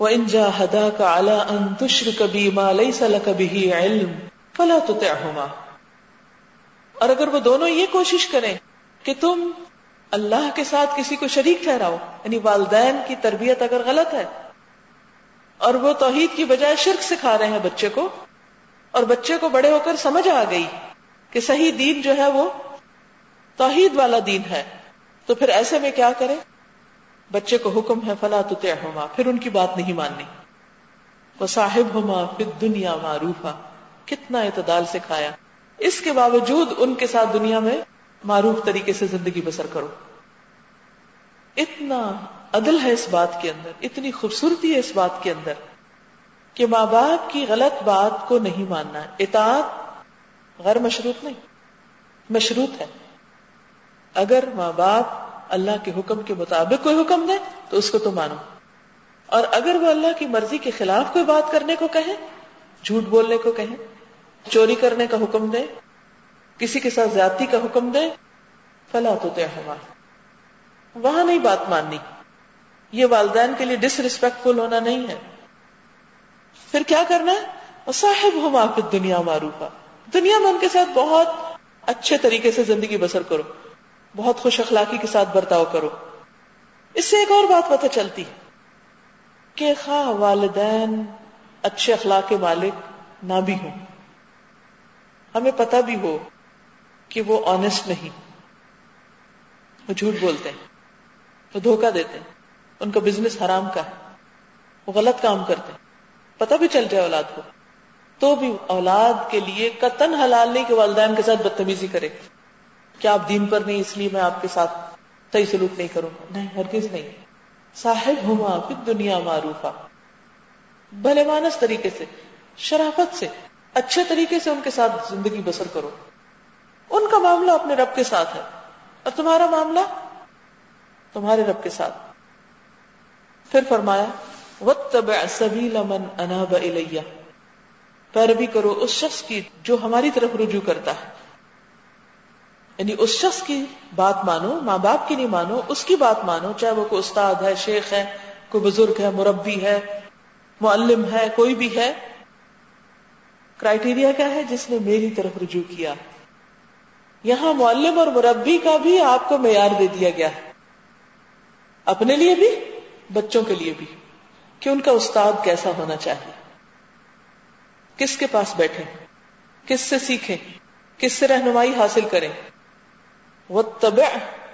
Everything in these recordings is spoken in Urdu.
وَإِن جَاهَدَاكَ عَلَىٰ أَن تُشْرِكَ بِي مَا لَيْسَ لَكَ بِهِ عِلْمٌ فَلَا تُطِعْهُمَا۔ اور اگر وہ دونوں یہ کوشش کریں کہ تم اللہ کے ساتھ کسی کو شریک ٹھہراؤ یعنی والدین کی تربیت اگر غلط ہے، اور وہ توحید کی بجائے شرک سکھا رہے ہیں بچے کو، اور بچے کو بڑے ہو کر سمجھ آ گئی کہ صحیح دین جو ہے وہ توحید والا دین ہے، تو پھر ایسے میں کیا کرے بچے کو حکم ہے فلا تو ہوما پھر ان کی بات نہیں ماننی۔ وہ صاحب ہوما پھر دنیا معروفا، کتنا اعتدال سکھایا اس کے باوجود ان کے ساتھ دنیا میں معروف طریقے سے زندگی بسر کرو۔ اتنا عدل ہے اس بات کے اندر، اتنی خوبصورتی ہے اس بات کے اندر کہ ماں باپ کی غلط بات کو نہیں ماننا۔ اطاعت غیر مشروط نہیں، مشروط ہے۔ اگر ماں باپ اللہ کے حکم کے مطابق کوئی حکم دے تو اس کو تو مانو۔ اور اگر وہ اللہ کی مرضی کے خلاف کوئی بات کرنے کو کہے، جھوٹ بولنے کو کہے، چوری کرنے کا حکم دے، کسی کے ساتھ زیادتی کا حکم دے، فلا تو وہاں نہیں بات ماننی۔ یہ والدین کے لیے ڈس ریسپیکٹ فل ہونا نہیں ہے۔ پھر کیا کرنا ہے؟ صاحب ہو معافت دنیا معروف دنیا میں ان کے ساتھ بہت اچھے طریقے سے زندگی بسر کرو۔ بہت خوش اخلاقی کے ساتھ برتاؤ کرو۔ اس سے ایک اور بات پتہ چلتی کہ خواہ والدین اچھے اخلاق کے مالک نہ بھی ہوں، ہمیں پتہ بھی ہو کہ وہ آنےسٹ نہیں۔ وہ جھوٹ بولتے ہیں، وہ دھوکہ دیتے ہیں، ان کا بزنس حرام کا ہے، وہ غلط کام کرتے ہیں۔ پتہ بھی چل جائے اولاد کو۔ تو بھی اولاد کے لیے قطن حلال نہیں کہ والدین کے ساتھ بدتمیزی کرے۔ کیا آپ دین پر نہیں اس لیے میں آپ کے ساتھ صحیح سلوک نہیں کروں گا؟ نہیں، ہرگز نہیں۔ صاحب ہما پھر دنیا معروف بھلے مانس طریقے سے، شرافت سے، اچھے طریقے سے ان کے ساتھ زندگی بسر کرو۔ ان کا معاملہ اپنے رب کے ساتھ ہے۔ اور تمہارا معاملہ؟ تمہارے رب کے ساتھ۔ پھر فرمایا، وَاتَّبِعْ سَبِيلَ مَنْ أَنَابَ إِلَيَّ۔ پیروی کرو اس شخص کی جو ہماری طرف رجوع کرتا ہے۔ یعنی اس شخص کی بات مانو، ماں باپ کی نہیں مانو، اس کی بات مانو، چاہے وہ کوئی استاد ہے، شیخ ہے، کوئی بزرگ ہے، مربی ہے، معلم ہے، کوئی بھی ہے۔ کرائٹیریا کیا ہے؟ جس نے میری طرف رجوع کیا۔ یہاں معلم اور مربی کا بھی آپ کو معیار دے دیا گیا ہے۔ اپنے لیے بھی، بچوں کے لیے بھی، کہ ان کا استاد کیسا ہونا چاہیے۔ کس کے پاس بیٹھے کس سے سیکھیں؟ کس سے رہنمائی حاصل کریں؟ وہ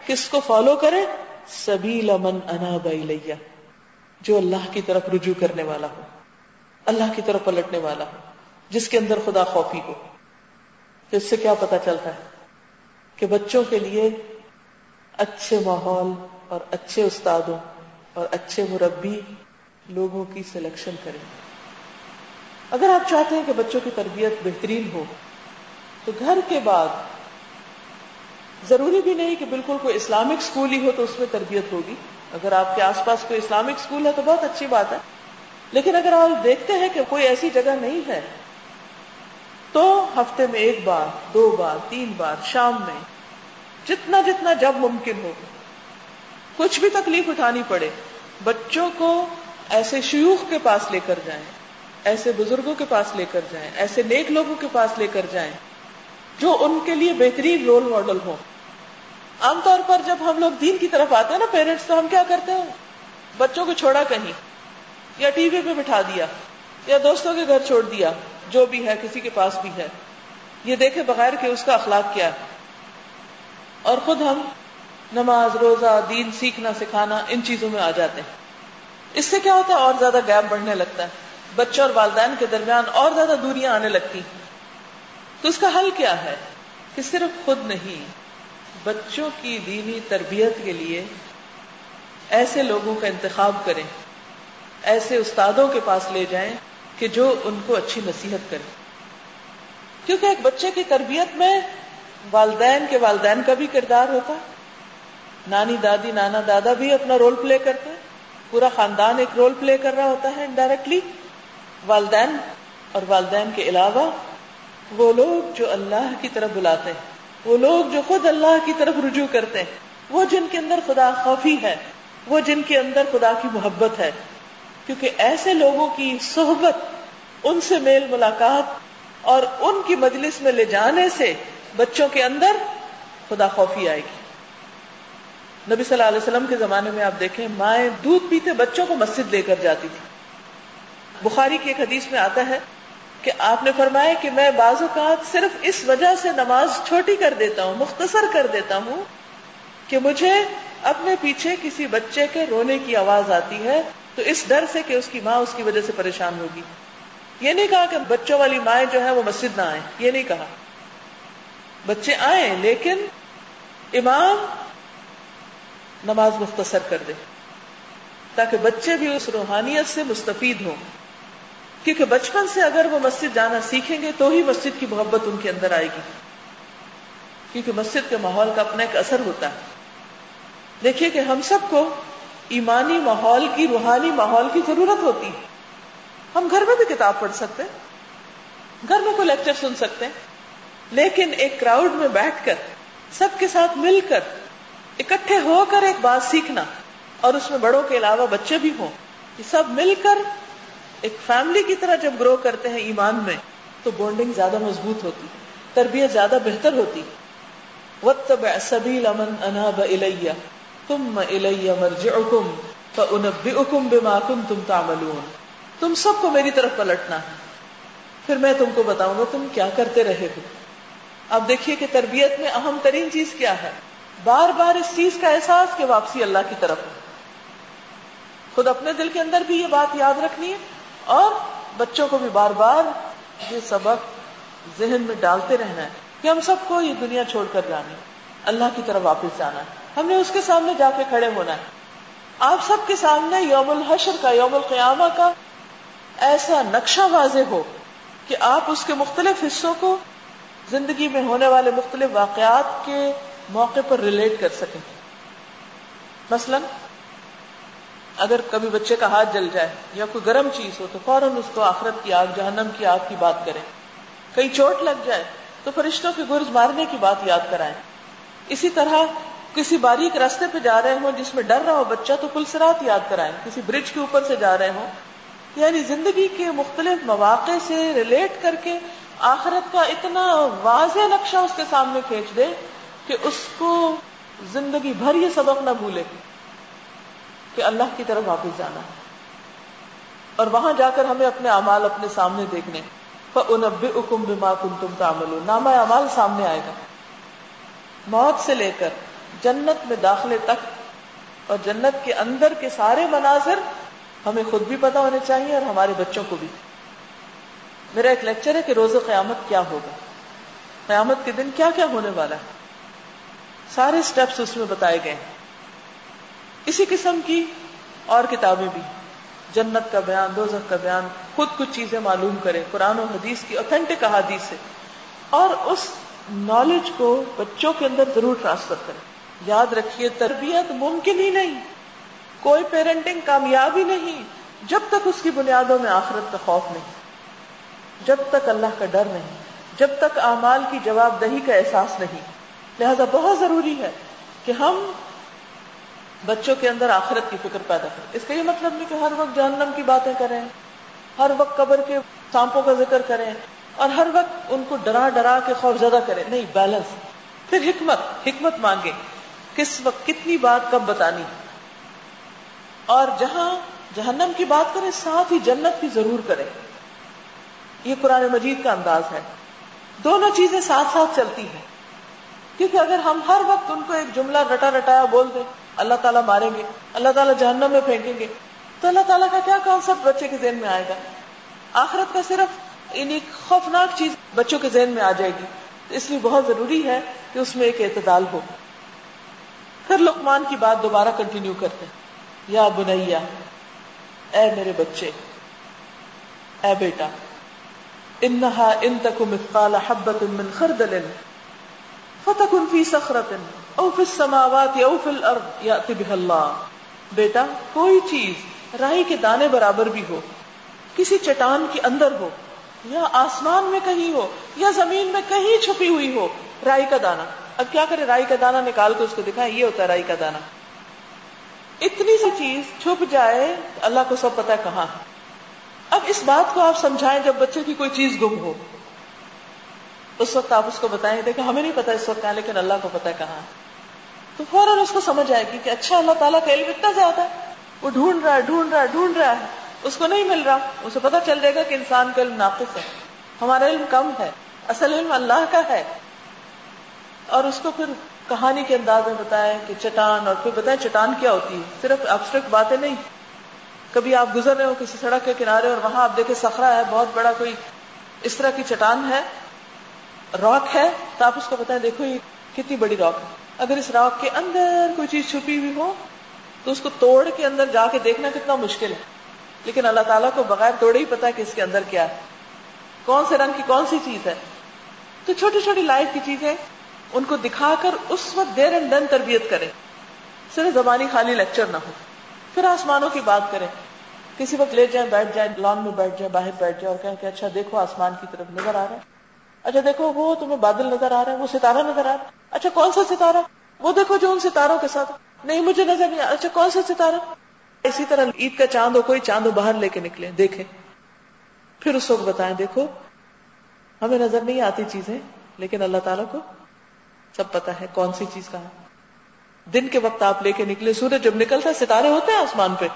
کس کو فالو کرے؟ سبھی لمن انا لیا جو اللہ کی طرف رجوع کرنے والا ہو، اللہ کی طرف پلٹنے والا ہو، جس کے اندر خدا خوفی ہو۔ تو اس سے کیا پتا چلتا ہے کہ بچوں کے لیے اچھے ماحول اور اچھے استادوں اور اچھے مربی لوگوں کی سلیکشن کریں۔ اگر آپ چاہتے ہیں کہ بچوں کی تربیت بہترین ہو، تو گھر کے بعد ضروری بھی نہیں کہ بالکل کوئی اسلامک اسکول ہی ہو تو اس میں تربیت ہوگی۔ اگر آپ کے آس پاس کوئی اسلامک اسکول ہے تو بہت اچھی بات ہے۔ لیکن اگر آپ دیکھتے ہیں کہ کوئی ایسی جگہ نہیں ہے، تو ہفتے میں ایک بار، دو بار، تین بار، شام میں، جتنا جتنا جب ممکن ہو، کچھ بھی تکلیف اٹھانی پڑے، بچوں کو ایسے شیوخ کے پاس لے کر جائیں، ایسے بزرگوں کے پاس لے کر جائیں، ایسے نیک لوگوں کے پاس لے کر جائیں، جو ان کے لیے بہترین رول ماڈل ہو عام طور پر جب ہم لوگ دین کی طرف آتے ہیں نا پیرنٹس، تو ہم کیا کرتے ہیں؟ بچوں کو چھوڑا کہیں، یا ٹی وی پہ بٹھا دیا، یا دوستوں کے گھر چھوڑ دیا، جو بھی ہے، کسی کے پاس بھی ہے۔ یہ دیکھے بغیر کہ اس کا اخلاق کیا ہے۔ اور خود ہم نماز، روزہ، دین، سیکھنا، سکھانا، ان چیزوں میں آ جاتے ہیں۔ اس سے کیا ہوتا ہے؟ اور زیادہ گیپ بڑھنے لگتا ہے۔ بچوں اور والدین کے درمیان اور زیادہ دوریاں آنے لگتی تو اس کا حل کیا ہے؟ کہ صرف خود نہیں بچوں کی دینی تربیت کے لیے ایسے لوگوں کا انتخاب کریں، ایسے استادوں کے پاس لے جائیں کہ جو ان کو اچھی نصیحت کریں۔ کیونکہ ایک بچے کی تربیت میں والدین کے والدین کا بھی کردار ہوتا، نانی دادی، نانا دادا بھی اپنا رول پلے کرتے ہیں پورا خاندان ایک رول پلے کر رہا ہوتا ہے انڈائریکٹلی والدین اور والدین کے علاوہ وہ لوگ جو اللہ کی طرف بلاتے ہیں۔ وہ لوگ جو خود اللہ کی طرف رجوع کرتے ہیں، وہ جن کے اندر خدا خوفی ہے، وہ جن کے اندر خدا کی محبت ہے۔ کیونکہ ایسے لوگوں کی صحبت ان سے میل ملاقات اور ان کی مجلس میں لے جانے سے بچوں کے اندر خدا خوفی آئے گی۔ نبی صلی اللہ علیہ وسلم کے زمانے میں آپ دیکھیں، مائیں دودھ پیتے بچوں کو مسجد لے کر جاتی تھی۔ بخاری کی ایک حدیث میں آتا ہے کہ آپ نے فرمایا کہ میں بعض اوقات صرف اس وجہ سے نماز چھوٹی کر دیتا ہوں، مختصر کر دیتا ہوں کہ مجھے اپنے پیچھے کسی بچے کے رونے کی آواز آتی ہے تو اس ڈر سے کہ اس کی ماں اس کی وجہ سے پریشان ہوگی۔ یہ نہیں کہا کہ بچوں والی مائیں جو ہے وہ مسجد نہ آئیں، یہ نہیں کہا۔ بچے آئیں لیکن امام نماز مختصر کر دے تاکہ بچے بھی اس روحانیت سے مستفید ہوں۔ کیونکہ بچپن سے اگر وہ مسجد جانا سیکھیں گے تو ہی مسجد کی محبت ان کے اندر آئے گی۔ کیونکہ مسجد کے ماحول کا اپنا ایک اثر ہوتا ہے۔ دیکھیے کہ ہم سب کو ایمانی ماحول کی، روحانی ماحول کی ضرورت ہوتی ہے۔ ہم گھر میں بھی کتاب پڑھ سکتے ہیں۔ گھر میں کوئی لیکچر سن سکتے ہیں۔ لیکن ایک کراؤڈ میں بیٹھ کر، سب کے ساتھ مل کر، اکٹھے ہو کر ایک بات سیکھنا اور اس میں بڑوں کے علاوہ بچے بھی ہوں، یہ سب مل کر ایک فیملی کی طرح جب گرو کرتے ہیں ایمان میں، تو بونڈنگ زیادہ مضبوط ہوتی، تربیت زیادہ بہتر ہوتی۔ وَاتَّبِعْ سَبِيلَ مَنْ أَنَابَ إِلَيَّ، ثُمَّ إِلَيَّ مَرْجِعُكُمْ فَأُنَبِّئُكُمْ بِمَا كُنْتُمْ تَعْمَلُونَ۔ تم سب کو میری طرف پلٹنا ہے۔ پھر میں تم کو بتاؤں گا تم کیا کرتے رہے ہو۔ اب دیکھیے کہ تربیت میں اہم ترین چیز کیا ہے۔ بار بار اس چیز کا احساس کہ واپسی اللہ کی طرف خود اپنے دل کے اندر بھی یہ بات یاد رکھنی ہے اور بچوں کو بھی بار بار یہ سبق ذہن میں ڈالتے رہنا ہے کہ ہم سب کو یہ دنیا چھوڑ کر جانی اللہ کی طرف واپس جانا ہے۔ ہم نے اس کے سامنے جا کے کھڑے ہونا ہے۔ آپ سب کے سامنے یوم الحشر کا، یوم القیامہ کا ایسا نقشہ واضح ہو کہ آپ اس کے مختلف حصوں کو زندگی میں ہونے والے مختلف واقعات کے موقع پر ریلیٹ کر سکیں۔ مثلا اگر کبھی بچے کا ہاتھ جل جائے یا کوئی گرم چیز ہو تو فوراً اس کو آخرت کی آگ، جہنم کی آگ کی بات کریں۔ کہیں چوٹ لگ جائے تو فرشتوں کے گرز مارنے کی بات یاد کرائیں۔ اسی طرح کسی باریک راستے پہ جا رہے ہوں جس میں ڈر رہا ہو بچہ تو پل سرات یاد کرائیں۔ کسی برج کے اوپر سے جا رہے ہوں۔ یعنی زندگی کے مختلف مواقع سے ریلیٹ کر کے آخرت کا اتنا واضح نقشہ اس کے سامنے کھینچ دے کہ اس کو زندگی بھر یہ سبق نہ بھولے۔ کہ اللہ کی طرف واپس جانا ہے۔ اور وہاں جا کر ہمیں اپنے امال اپنے سامنے دیکھنے۔ انبے اکم بما کن تم تعمل نامہ امال سامنے آئے گا۔ موت سے لے کر جنت میں داخلے تک اور جنت کے اندر کے سارے مناظر ہمیں خود بھی پتا ہونے چاہیے اور ہمارے بچوں کو بھی۔ میرا ایک لیکچر ہے کہ روز قیامت کیا ہوگا۔ قیامت کے دن کیا کیا ہونے والا ہے۔ سارے سٹیپس اس میں بتائے گئے ہیں۔ اسی قسم کی اور کتابیں بھی۔ جنت کا بیان، دوزخ کا بیان، خود کچھ چیزیں معلوم کرے قرآن و حدیث کی اوتھینٹک احادیث سے۔ اور اس نالج کو بچوں کے اندر ضرور ٹرانسفر کرے یاد رکھیے، تربیت ممکن ہی نہیں۔ کوئی پیرنٹنگ کامیابی نہیں۔ جب تک اس کی بنیادوں میں آخرت کا خوف نہیں۔ جب تک اللہ کا ڈر نہیں۔ جب تک اعمال کی جواب دہی کا احساس نہیں۔ لہذا بہت ضروری ہے کہ ہم بچوں کے اندر آخرت کی فکر پیدا کریں۔ اس کا یہ مطلب نہیں کہ ہر وقت جہنم کی باتیں کریں، ہر وقت قبر کے سانپوں کا ذکر کریں اور ہر وقت ان کو ڈرا ڈرا کے خوف زدہ کریں۔ نہیں بیلنس پھر حکمت حکمت مانگے کس وقت کتنی بات کب بتانی۔ اور جہاں جہنم کی بات کریں، ساتھ ہی جنت کی ضرور کریں۔ یہ قرآن مجید کا انداز ہے۔ دونوں چیزیں ساتھ ساتھ چلتی ہیں۔ کیونکہ اگر ہم ہر وقت ان کو ایک جملہ رٹا رٹایا بول دیں اللہ تعالیٰ ماریں گے، اللہ تعالیٰ جہنم میں پھینکیں گے۔ تو اللہ تعالیٰ کا کیا کانسپٹ بچے کے ذہن میں آئے گا؟ آخرت کا صرف انہیں خوفناک چیز بچوں کے ذہن میں آ جائے گی۔ اس لیے بہت ضروری ہے کہ اس میں ایک اعتدال ہو۔ پھر لقمان کی بات دوبارہ کنٹینیو کرتے یا بنیا، اے میرے بچے، اے بیٹا، انہا ان تک مثقال حبت من خردل، فتکن فی سخرت او فی السماوات او فی الارض یاتی بہ اللہ۔ بیٹا، کوئی چیز رائی کے دانے برابر بھی ہو، کسی چٹان کے اندر ہو، یا آسمان میں کہیں ہو، یا زمین میں کہیں چھپی ہوئی ہو رائی کا دانا۔ اب کیا کرے رائی کا دانا نکال کے اس کو دکھائے یہ ہوتا ہے رائی کا دانا۔ اتنی سی چیز چھپ جائے، اللہ کو سب پتا کہاں۔ اب اس بات کو آپ سمجھائیں جب بچے کی کوئی چیز گم ہو۔ اس وقت آپ اس کو بتائیں، دیکھیں، ہمیں نہیں پتا اس وقت کہاں، لیکن اللہ کو پتا کہاں۔ تو فوراً اس کو سمجھ آئے گی کہ اچھا اللہ تعالیٰ کا علم اتنا زیادہ ہے، وہ ڈھونڈ رہا ہے، ڈھونڈ رہا ہے، ڈھونڈ رہا ہے، اس کو نہیں مل رہا، اسے پتا چل جائے گا کہ انسان کا علم ناقص ہے، ہمارا علم کم ہے، اصل علم اللہ کا ہے۔ اور اس کو پھر کہانی کے انداز میں بتایا کہ چٹان، اور پھر بتائیں چٹان کیا ہوتی ہے، صرف ابسٹرکٹ باتیں نہیں۔ کبھی آپ گزر رہے ہو کسی سڑک کے کنارے اور وہاں آپ دیکھیں سخرا ہے، بہت بڑا کوئی اس طرح کی چٹان ہے راک ہے تو آپ اس کو بتائیں، دیکھو یہ کتنی بڑی راک ہے۔ اگر اس راک کے اندر کوئی چیز چھپی ہوئی ہو، تو اس کو توڑ کے اندر جا کے دیکھنا کتنا مشکل ہے۔ لیکن اللہ تعالیٰ کو بغیر توڑے ہی پتا کہ اس کے اندر کیا ہے۔ کون سے رنگ کی کون سی چیز ہے۔ تو چھوٹی چھوٹی لائف کی چیزیں ان کو دکھا کر اس وقت دیر اینڈ دن تربیت کریں۔ صرف زبانی خالی لیکچر نہ ہو۔ پھر آسمانوں کی بات کریں۔ کسی وقت لے جائیں، بیٹھ جائیں، لان میں بیٹھ جائیں، باہر بیٹھ جائیں اور کہیں کہ اچھا دیکھو آسمان کی طرف نظر آ رہا ہے۔ اچھا دیکھو، وہ تمہیں بادل نظر آ رہا ہے، وہ ستارہ نظر آ رہا ہے۔ اچھا کون سا ستارہ؟ وہ دیکھو جو ان ستاروں کے ساتھ۔ نہیں، مجھے نظر نہیں اچھا کون سا ستارہ؟ اسی طرح عید کا چاند ہو، کوئی چاند ہو، باہر لے کے نکلے دیکھیں۔ پھر اس وقت بتائیں، دیکھو، ہمیں نظر نہیں آتی چیزیں، لیکن اللہ تعالیٰ کو سب پتا ہے کون سی چیز کہاں دن کے وقت آپ لے کے نکلے، سورج جب نکلتا ہے، ستارے ہوتے ہیں آسمان پہ۔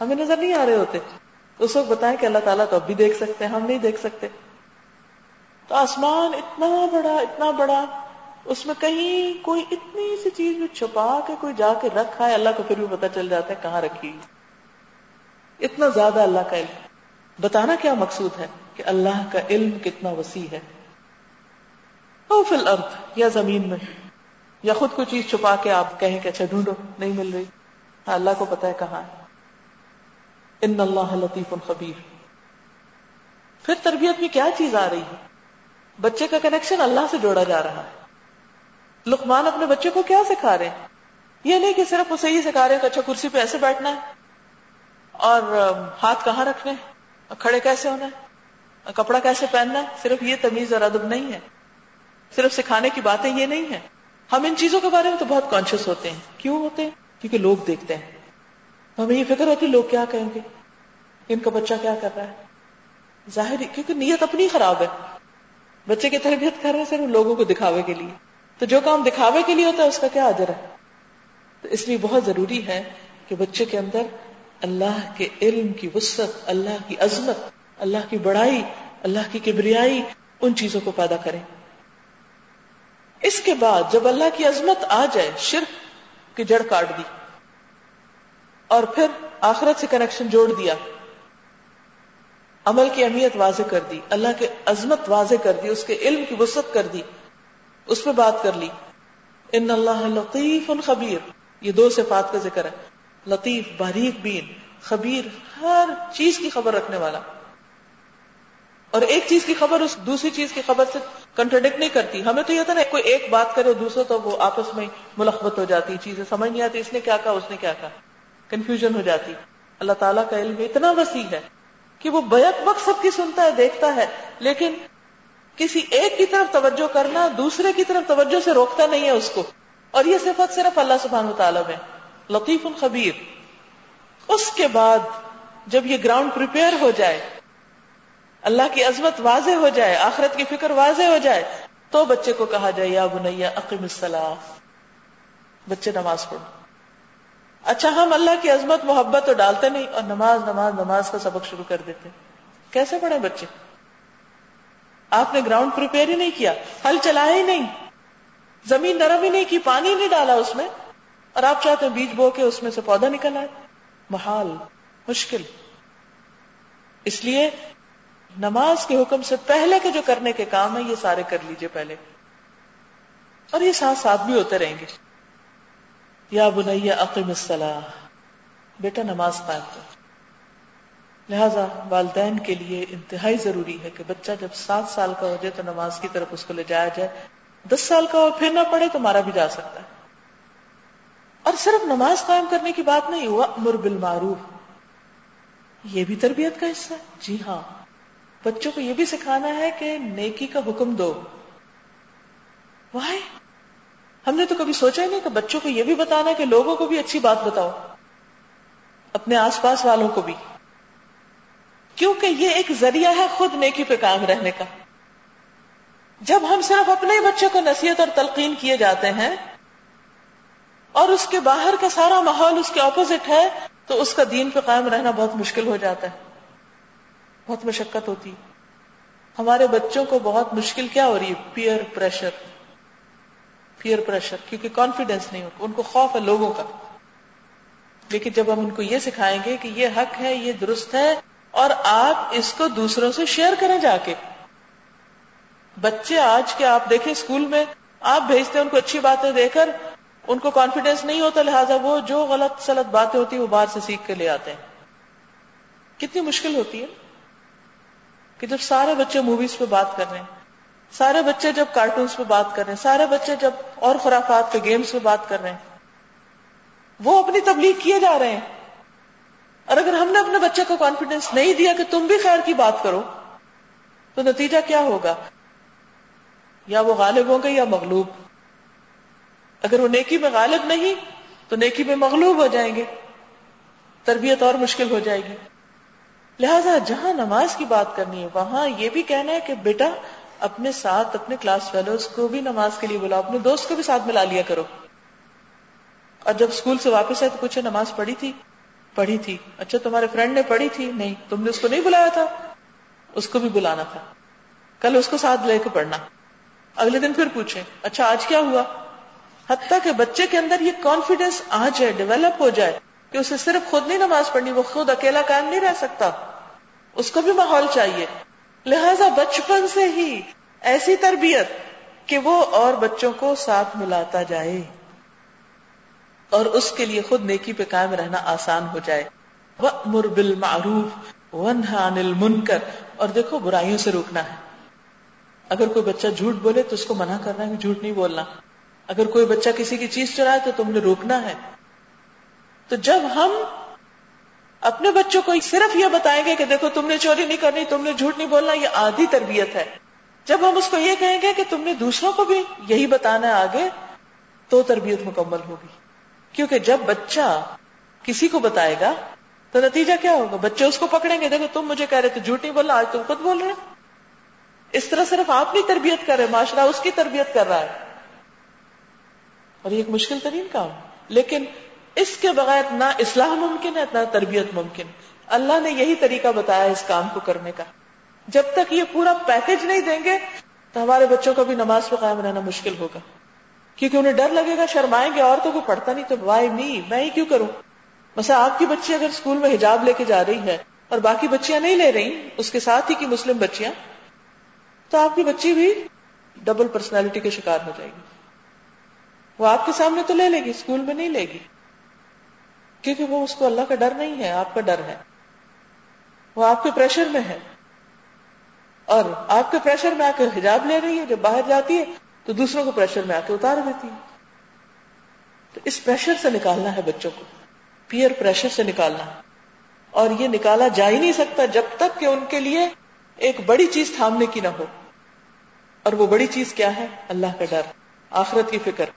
ہمیں نظر نہیں آ رہے ہوتے۔ اس وقت بتائیں کہ اللہ تعالیٰ تو اب بھی دیکھ سکتے ہیں، ہم نہیں دیکھ سکتے۔ تو آسمان اتنا بڑا اتنا بڑا، اس میں کہیں کوئی اتنی سی چیز بھی چھپا کے کوئی جا کے رکھا ہے اللہ کو پھر بھی پتا چل جاتا ہے کہاں رکھی اتنا زیادہ اللہ کا علم۔ بتانا کیا مقصود ہے کہ اللہ کا علم کتنا وسیع ہے۔ او فی الارض، یا زمین میں۔ یا خود کوئی چیز چھپا کے آپ کہیں کہ اچھا ڈھونڈو، نہیں مل رہی۔ ہاں اللہ کو پتا ہے کہاں۔ ہے ان اللہ لطیف خبیر۔ پھر تربیت میں کیا چیز آ رہی ہے؟ بچے کا کنیکشن اللہ سے جوڑا جا رہا ہے۔ لقمان اپنے بچے کو کیا سکھا رہے ہیں؟ یہ نہیں کہ صرف اسے یہ سکھا رہے ہیں کہ اچھا کرسی پہ ایسے بیٹھنا ہے۔ اور ہاتھ کہاں رکھنے کھڑے کیسے ہونا ہے کپڑا کیسے پہننا ہے؟ صرف یہ تمیز اور ادب نہیں ہے۔ صرف سکھانے کی باتیں یہ نہیں ہے ہم ان چیزوں کے بارے میں تو بہت کانشیس ہوتے ہیں۔ کیوں ہوتے ہیں؟ کیونکہ لوگ دیکھتے ہیں۔ ہمیں یہ فکر ہوتی لوگ کیا کہیں گے؟ ان کا بچہ کیا کر رہا ہے؟ ظاہر کیونکہ نیت اپنی خراب ہے۔ بچے کی تربیت کر رہے ہیں صرف لوگوں کو دکھاوے کے لیے۔ تو جو کام دکھاوے کے لیے ہوتا ہے، اس کا کیا ادر ہے؟ تو اس لیے بہت ضروری ہے کہ بچے کے اندر اللہ کے علم کی وسط اللہ کی عظمت، اللہ کی بڑائی، اللہ کی کبریائی، ان چیزوں کو پیدا کریں۔ اس کے بعد جب اللہ کی عظمت آ جائے، شرک کی جڑ کاٹ دی اور پھر آخرت سے کنیکشن جوڑ دیا۔ عمل کی اہمیت واضح کر دی، اللہ کے عظمت واضح کر دی، اس کے علم کی وسط کر دی، اس پہ بات کر لی۔ ان اللہ لطیف خبیر، یہ دو صفات کا ذکر ہے۔ لطیف، باریک بین، خبیر، ہر چیز کی خبر رکھنے والا۔ اور ایک چیز کی خبر اس دوسری چیز کی خبر سے کنٹرڈکٹ نہیں کرتی۔ ہمیں تو یہ تھا نا، کوئی ایک بات کرے دوسرا تو وہ آپس میں ملخبت ہو جاتی، چیزیں سمجھ نہیں آتی، اس نے کیا کہا، اس نے کیا کہا۔ کنفیوژن ہو جاتی۔ اللہ تعالیٰ کا علم اتنا وسیع ہے۔ کہ وہ بیک وقت سب کی سنتا ہے، دیکھتا ہے، لیکن کسی ایک کی طرف توجہ کرنا، دوسرے کی طرف توجہ سے روکتا نہیں ہے اس کو۔ اور یہ صفت صرف اللہ سبحان تعالیٰ میں۔ لطیف الخبیر اس کے بعد جب یہ گراؤنڈ پریپیئر ہو جائے، اللہ کی عظمت واضح ہو جائے، آخرت کی فکر واضح ہو جائے، تو بچے کو کہا جائے، یا بنیا عقیم السلام بچے نماز پڑھو۔ اچھا ہم اللہ کی عظمت، محبت تو ڈالتے نہیں اور نماز نماز نماز کا سبق شروع کر دیتے کیسے پڑھے بچے؟ آپ نے گراؤنڈ پریپیئر ہی نہیں کیا، ہل چلایا ہی نہیں۔ زمین نرم ہی نہیں کی، پانی نہیں ڈالا اس میں۔ اور آپ چاہتے ہیں بیج بو کے اس میں سے پودا نکل آئے۔ محال مشکل۔ اس لیے نماز کے حکم سے پہلے کے جو کرنے کے کام ہیں، یہ سارے کر لیجیے پہلے۔ اور یہ ساتھ ساتھ بھی ہوتے رہیں گے۔ یا بنیا عقیم الصلاح بیٹا نماز قائم کر۔ لہذا والدین کے لیے انتہائی ضروری ہے کہ بچہ جب سات سال کا ہو جائے تو نماز کی طرف اس کو لے جایا جائے۔ دس سال کا ہو پھر نہ پڑے تو مارا بھی جا سکتا ہے۔ اور صرف نماز قائم کرنے کی بات نہیں ہوا امر بالمعروف۔ یہ بھی تربیت کا حصہ ہے۔ جی ہاں۔ بچوں کو یہ بھی سکھانا ہے کہ نیکی کا حکم دو۔ وائی ہم نے تو کبھی سوچا ہی نہیں کہ بچوں کو یہ بھی بتانا کہ لوگوں کو بھی اچھی بات بتاؤ، اپنے آس پاس والوں کو بھی۔ کیونکہ یہ ایک ذریعہ ہے خود نیکی پہ کام رہنے کا۔ جب ہم صرف اپنے ہی بچوں کو نصیحت اور تلقین کیے جاتے ہیں اور اس کے باہر کا سارا ماحول اس کے اپوزٹ ہے، تو اس کا دین پہ قائم رہنا بہت مشکل ہو جاتا ہے۔ بہت مشقت ہوتی۔ ہمارے بچوں کو بہت مشکل کیا ہو رہی ہے؟ پیئر پریشر پیئر پریشر کیونکہ کانفیڈینس نہیں ہوتا، ان کو خوف ہے لوگوں کا۔ لیکن جب ہم ان کو یہ سکھائیں گے کہ یہ حق ہے، یہ درست ہے، اور آپ اس کو دوسروں سے شیئر کریں جا کے۔ بچے آج کے آپ دیکھیں اسکول میں، آپ بھیجتے ہیں ان کو اچھی باتیں دے کر، ان کو کانفیڈینس نہیں ہوتا لہٰذا وہ جو غلط سلط باتیں ہوتی ہیں وہ باہر سے سیکھ کے لے آتے ہیں۔ کتنی مشکل ہوتی ہے کہ جب سارے بچے موویز پہ بات کر رہے ہیں۔ سارے بچے جب کارٹونس پہ بات کر رہے ہیں، سارے بچے جب اور خرافات پہ گیمز پہ بات کر رہے ہیں، وہ اپنی تبلیغ کیے جا رہے ہیں۔ اور اگر ہم نے اپنے بچے کو کانفیڈینس نہیں دیا کہ تم بھی خیر کی بات کرو، تو نتیجہ کیا ہوگا؟ یا وہ غالب ہوں گے یا مغلوب۔ اگر وہ نیکی میں غالب نہیں، تو نیکی میں مغلوب ہو جائیں گے۔ تربیت اور مشکل ہو جائے گی۔ لہذا جہاں نماز کی بات کرنی ہے، وہاں یہ بھی کہنا ہے کہ بیٹا اپنے ساتھ، اپنے کلاس فیلوز کو بھی نماز کے لیے بلا اپنے دوست کو بھی ساتھ ملا لیا کرو۔ اور جب اسکول سے واپس آئے تو پوچھے نماز پڑھی تھی؟ پڑھی تھی۔ اچھا تمہارے فرینڈ نے پڑھی تھی؟ نہیں، تم نے اس کو نہیں بلایا تھا؟ اس کو بھی بلانا تھا۔ کل اس کو ساتھ لے کے پڑھنا۔ اگلے دن پھر پوچھیں اچھا آج کیا ہوا؟ حتیٰ کہ بچے کے اندر یہ کانفیڈینس آ جائے ڈیولپ ہو جائے کہ اسے صرف خود نہیں نماز پڑھنی، وہ خود اکیلا قائم نہیں رہ سکتا۔ اس کو بھی ماحول چاہیے۔ لہذا بچپن سے ہی ایسی تربیت کہ وہ اور بچوں کو ساتھ ملاتا جائے اور اس کے لیے خود نیکی پہ قائم رہنا آسان ہو جائے۔ وہ بالمعروف ونہا عن المنکر اور دیکھو برائیوں سے روکنا ہے۔ اگر کوئی بچہ جھوٹ بولے تو اس کو منع کرنا ہے کہ جھوٹ نہیں بولنا۔ اگر کوئی بچہ کسی کی چیز چرائے تو تم نے روکنا ہے۔ تو جب ہم اپنے بچوں کو صرف یہ بتائیں گے کہ دیکھو تم نے چوری نہیں کرنی، تم نے جھوٹ نہیں بولنا، یہ آدھی تربیت ہے۔ جب ہم اس کو یہ کہیں گے کہ تم نے دوسروں کو بھی یہی بتانا ہے آگے، تو تربیت مکمل ہوگی۔ کیونکہ جب بچہ کسی کو بتائے گا، تو نتیجہ کیا ہوگا؟ بچے اس کو پکڑیں گے، دیکھو تم مجھے کہہ رہے تھے جھوٹ نہیں بولنا، آج تم خود بول رہے اس طرح صرف آپ نہیں تربیت کر رہے معاشرہ اس کی تربیت کر رہا ہے۔ اور یہ ایک مشکل ترین کام لیکن اس کے بغیر نہ اصلاح ممکن ہے، نہ تربیت ممکن۔ اللہ نے یہی طریقہ بتایا اس کام کو کرنے کا۔ جب تک یہ پورا پیکج نہیں دیں گے، تو ہمارے بچوں کو بھی نماز پہ قائم رہنا مشکل ہوگا۔ کیونکہ انہیں ڈر لگے گا، شرمائیں گے اور تو کوئی پڑھتا نہیں، تو وائی می میں ہی کیوں کروں؟ مثلا آپ کی بچی اگر اسکول میں حجاب لے کے جا رہی ہے اور باقی بچیاں نہیں لے رہی، اس کے ساتھ ہی کی مسلم بچیاں، تو آپ کی بچی بھی ڈبل پرسنالٹی کے شکار ہو جائے گی۔ وہ آپ کے سامنے تو لے لے گی، اسکول میں نہیں لے گی۔ کیونکہ وہ اس کو اللہ کا ڈر نہیں ہے، آپ کا ڈر ہے۔ وہ آپ کے پریشر میں ہے۔ اور آپ کے پریشر میں آ کے حجاب لے رہی ہے، جب باہر جاتی ہے تو دوسروں کو پریشر میں آ کے اتار دیتی ہے۔ تو اس پریشر سے نکالنا ہے بچوں کو۔ پیئر پریشر سے نکالنا۔ اور یہ نکالا جا ہی نہیں سکتا جب تک کہ ان کے لیے ایک بڑی چیز تھامنے کی نہ ہو۔ اور وہ بڑی چیز کیا ہے؟ اللہ کا ڈر۔ آخرت کی فکر۔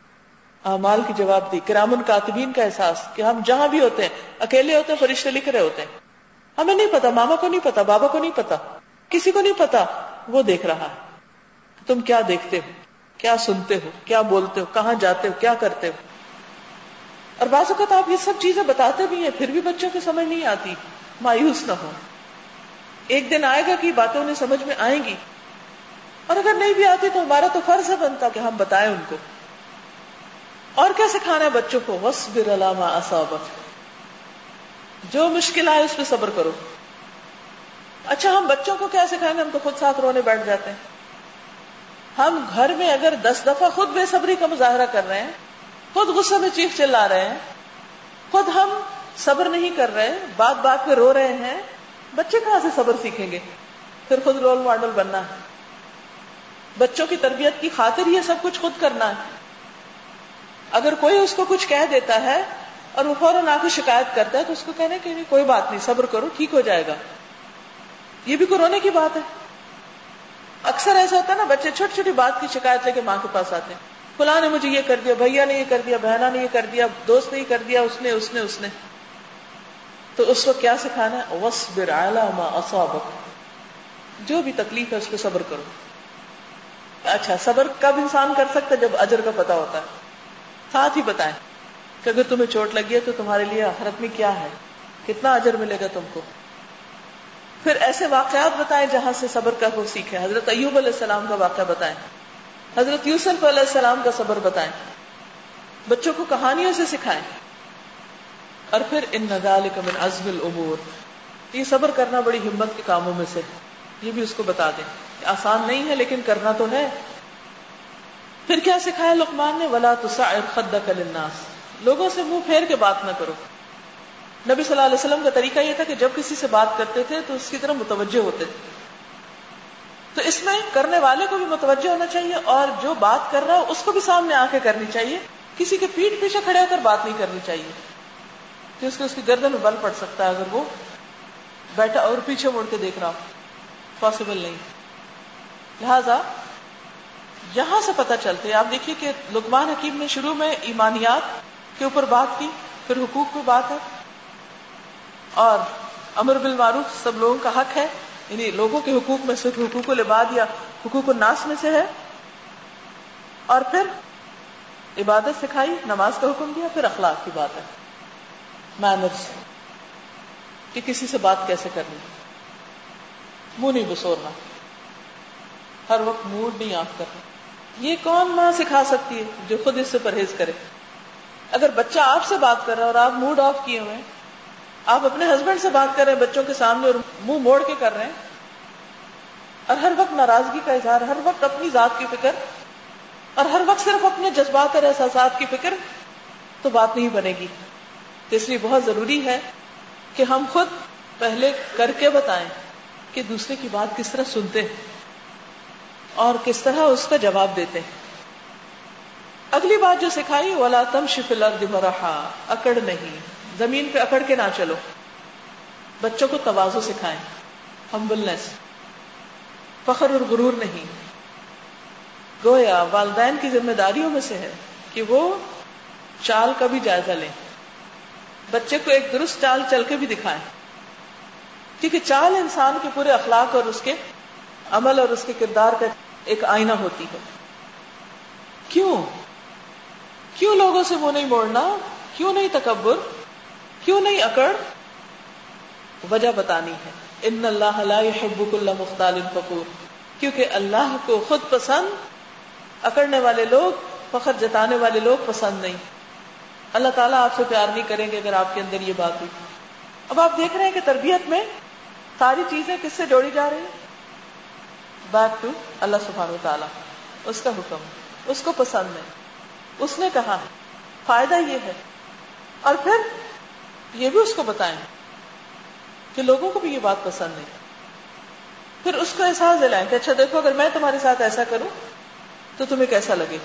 اعمال کی جواب دی، کرام کاتبین کا احساس کہ ہم جہاں بھی ہوتے ہیں، اکیلے ہوتے ہیں، فرشتے لکھ رہے ہوتے ہیں۔ ہمیں نہیں پتا، ماما کو نہیں پتا، بابا کو نہیں پتا، کسی کو نہیں پتا، وہ دیکھ رہا ہے۔ تم کیا دیکھتے ہو؟ کیا سنتے ہو؟ کیا بولتے ہو؟ کہاں جاتے ہو؟ کیا کرتے ہو؟ اور بعض اوقات آپ یہ سب چیزیں بتاتے بھی ہیں، پھر بھی بچوں کو سمجھ نہیں آتی۔ مایوس نہ ہو۔ ایک دن آئے گا کہ باتیں انہیں سمجھ میں آئیں گی۔ اور اگر نہیں بھی آتی تو ہمارا تو فرض ہے بنتا کہ ہم بتائیں ان کو۔ اور کیا سکھانا ہے بچوں کو؟ وسبر علامہ اصابک جو مشکل آئے اس پہ صبر کرو۔ اچھا ہم بچوں کو کیا سکھائیں گے؟ ہم تو خود ساتھ رونے بیٹھ جاتے ہیں۔ ہم گھر میں اگر دس دفعہ خود بے صبری کا مظاہرہ کر رہے ہیں، خود غصے میں چیخ چلا رہے ہیں، خود ہم صبر نہیں کر رہے، بات بات پہ رو رہے ہیں، بچے کہاں سے صبر سیکھیں گے؟ پھر خود رول ماڈل بننا ہے۔ بچوں کی تربیت کی خاطر یہ سب کچھ خود کرنا ہے۔ اگر کوئی اس کو کچھ کہہ دیتا ہے اور وہ فوراً آ کے شکایت کرتا ہے تو اس کو کہنے کہ کوئی بات نہیں، صبر کرو، ٹھیک ہو جائے گا۔ یہ بھی کورونے کی بات ہے۔ اکثر ایسا ہوتا ہے نا، بچے چھوٹی چھوٹی بات کی شکایت لے کے ماں کے پاس آتے ہیں۔ فلاں نے مجھے یہ کر دیا، بھیا نے یہ کر دیا بہنا نے یہ کر دیا، دوست نے یہ کر دیا، اس نے اس نے اس نے۔ تو اس وقت کیا سکھانا ہے؟ وصبر علی ما جو بھی تکلیف ہے اس پہ صبر کرو۔ اچھا صبر کب انسان کر سکتا ہے؟ جب اجر کا پتا ہوتا ہے۔ ساتھ ہی بتائیں کہ اگر تمہیں چوٹ لگی ہے تو تمہارے لیے آخرت میں کیا ہے؟ کتنا اجر ملے گا تم کو؟ پھر ایسے واقعات بتائیں جہاں سے صبر کا وہ سیکھے حضرت ایوب علیہ السلام کا واقعہ بتائیں۔ حضرت یوسف علیہ السلام کا صبر بتائیں۔ بچوں کو کہانیوں سے سکھائیں۔ اور پھر ان نظال من عزم العبور یہ صبر کرنا بڑی ہمت کے کاموں میں سے یہ بھی اس کو بتا دیں۔ آسان نہیں ہے لیکن کرنا تو ہے۔ پھر کیا سکھایا لقمان نے؟ ولا خدک للناس۔ لوگوں سے منہ پھیر کے بات نہ کرو۔ نبی صلی اللہ علیہ وسلم کا طریقہ یہ تھا کہ جب کسی سے بات کرتے تھے تو اس کی طرف متوجہ ہوتے تھے۔ تو اس میں کرنے والے کو بھی متوجہ ہونا چاہیے اور جو بات کر رہا ہے اس کو بھی سامنے آ کے کرنی چاہیے۔ کسی کے پیٹ پیچھے کھڑے ہو کر بات نہیں کرنی چاہیے۔ کہ اس کو اس کی گردن میں بل پڑ سکتا ہے اگر وہ بیٹھا اور پیچھے مڑ کے دیکھ رہا ہو۔ پاسبل نہیں۔ لہذا یہاں سے پتہ چلتے آپ دیکھیے کہ لکمان حکیم نے شروع میں ایمانیات کے اوپر بات کی، پھر حقوق پہ بات ہے۔ اور امر بالمعروف سب لوگوں کا حق ہے یعنی لوگوں کے حقوق میں صرف حقوق العباد یا حقوق الناس میں سے ہے۔ اور پھر عبادت سکھائی، نماز کا حکم دیا، پھر اخلاق کی بات ہے۔ مینرس کہ کسی سے بات کیسے کرنی؟ منہ نہیں بسورنا۔ ہر وقت موڈ نہیں آف کرنا۔ یہ کون ماں سکھا سکتی ہے جو خود اس سے پرہیز کرے؟ اگر بچہ آپ سے بات کر رہا ہے اور آپ موڈ آف کیے ہوئے آپ اپنے ہسبینڈ سے بات کر رہے ہیں، بچوں کے سامنے اور منہ موڑ کے کر رہے ہیں، اور ہر وقت ناراضگی کا اظہار، ہر وقت اپنی ذات کی فکر، اور ہر وقت صرف اپنے جذبات اور احساسات کی فکر، تو بات نہیں بنے گی۔ تو اس لیے بہت ضروری ہے کہ ہم خود پہلے کر کے بتائیں کہ دوسرے کی بات کس طرح سنتے ہیں۔ اور کس طرح اس کا جواب دیتے ہیں۔ اگلی بات جو سکھائی، ولا تم شفل مرحا، اکڑ نہیں، زمین پہ اکڑ کے نہ چلو۔ بچوں کو توازو سکھائیں ہمبلنس فخر اور غرور نہیں۔ گویا، والدین کی ذمہ داریوں میں سے ہے کہ وہ چال کا بھی جائزہ لیں۔ بچے کو ایک درست چال چل کے بھی دکھائیں۔ کیونکہ چال انسان کے پورے اخلاق اور اس کے عمل اور اس کے کردار کا ایک آئینہ ہوتی ہے۔ کیوں؟ کیوں لوگوں سے وہ نہیں موڑنا؟ کیوں نہیں تکبر؟ کیوں نہیں اکڑ؟ وجہ بتانی ہے۔ ان اللہ لا يحب كل مختال فخور۔ کیونکہ اللہ کو خود پسند اکڑنے والے لوگ، فخر جتانے والے لوگ پسند نہیں۔ اللہ تعالیٰ آپ سے پیار نہیں کریں گے اگر آپ کے اندر یہ بات ہوئی۔ اب آپ دیکھ رہے ہیں کہ تربیت میں ساری چیزیں کس سے جوڑی جا رہی ہیں؟ بیک ٹو اللہ سبحانہ تعالیٰ اس کا حکم، اس کو پسند ہے۔ اس نے کہا، فائدہ یہ ہے۔ اور پھر یہ بھی اس کو بتائیں کہ لوگوں کو بھی یہ بات پسند نہیں۔ پھر اس کو احساس دلائیں کہ اچھا دیکھو، اگر میں تمہارے ساتھ ایسا کروں تو تمہیں کیسا لگے؟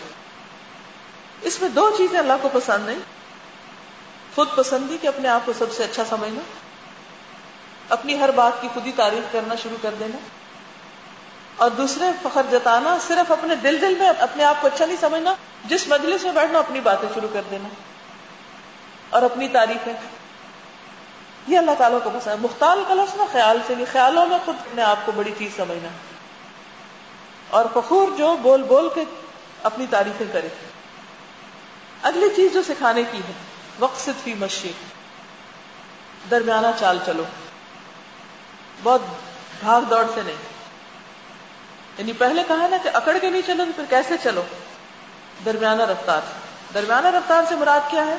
اس میں دو چیزیں اللہ کو پسند نہیں۔ خود پسندی کہ اپنے آپ کو سب سے اچھا سمجھنا، اپنی ہر بات کی خود ہی تعریف کرنا شروع کر دینا۔ اور دوسرے فخر جتانا، صرف اپنے دل دل میں اپنے آپ کو اچھا نہیں سمجھنا، جس مجلس میں بیٹھنا، اپنی باتیں شروع کر دینا اور اپنی تعریفیں۔ یہ اللہ تعالیٰ کو پسند مختال کا لفظ نا، خیال سے نہیں خیالوں میں خود اپنے آپ کو بڑی چیز سمجھنا۔ اور فخور جو، بول بول کے اپنی تعریفیں کرے۔ اگلی چیز جو سکھانے کی ہے وقت فی مشی۔ درمیانہ چال چلو۔ بہت بھاگ دوڑ سے نہیں۔ یعنی پہلے کہا نا کہ اکڑ کے نہیں چلو تو پھر کیسے چلو؟ درمیانہ رفتار۔ درمیانہ رفتار سے مراد کیا ہے؟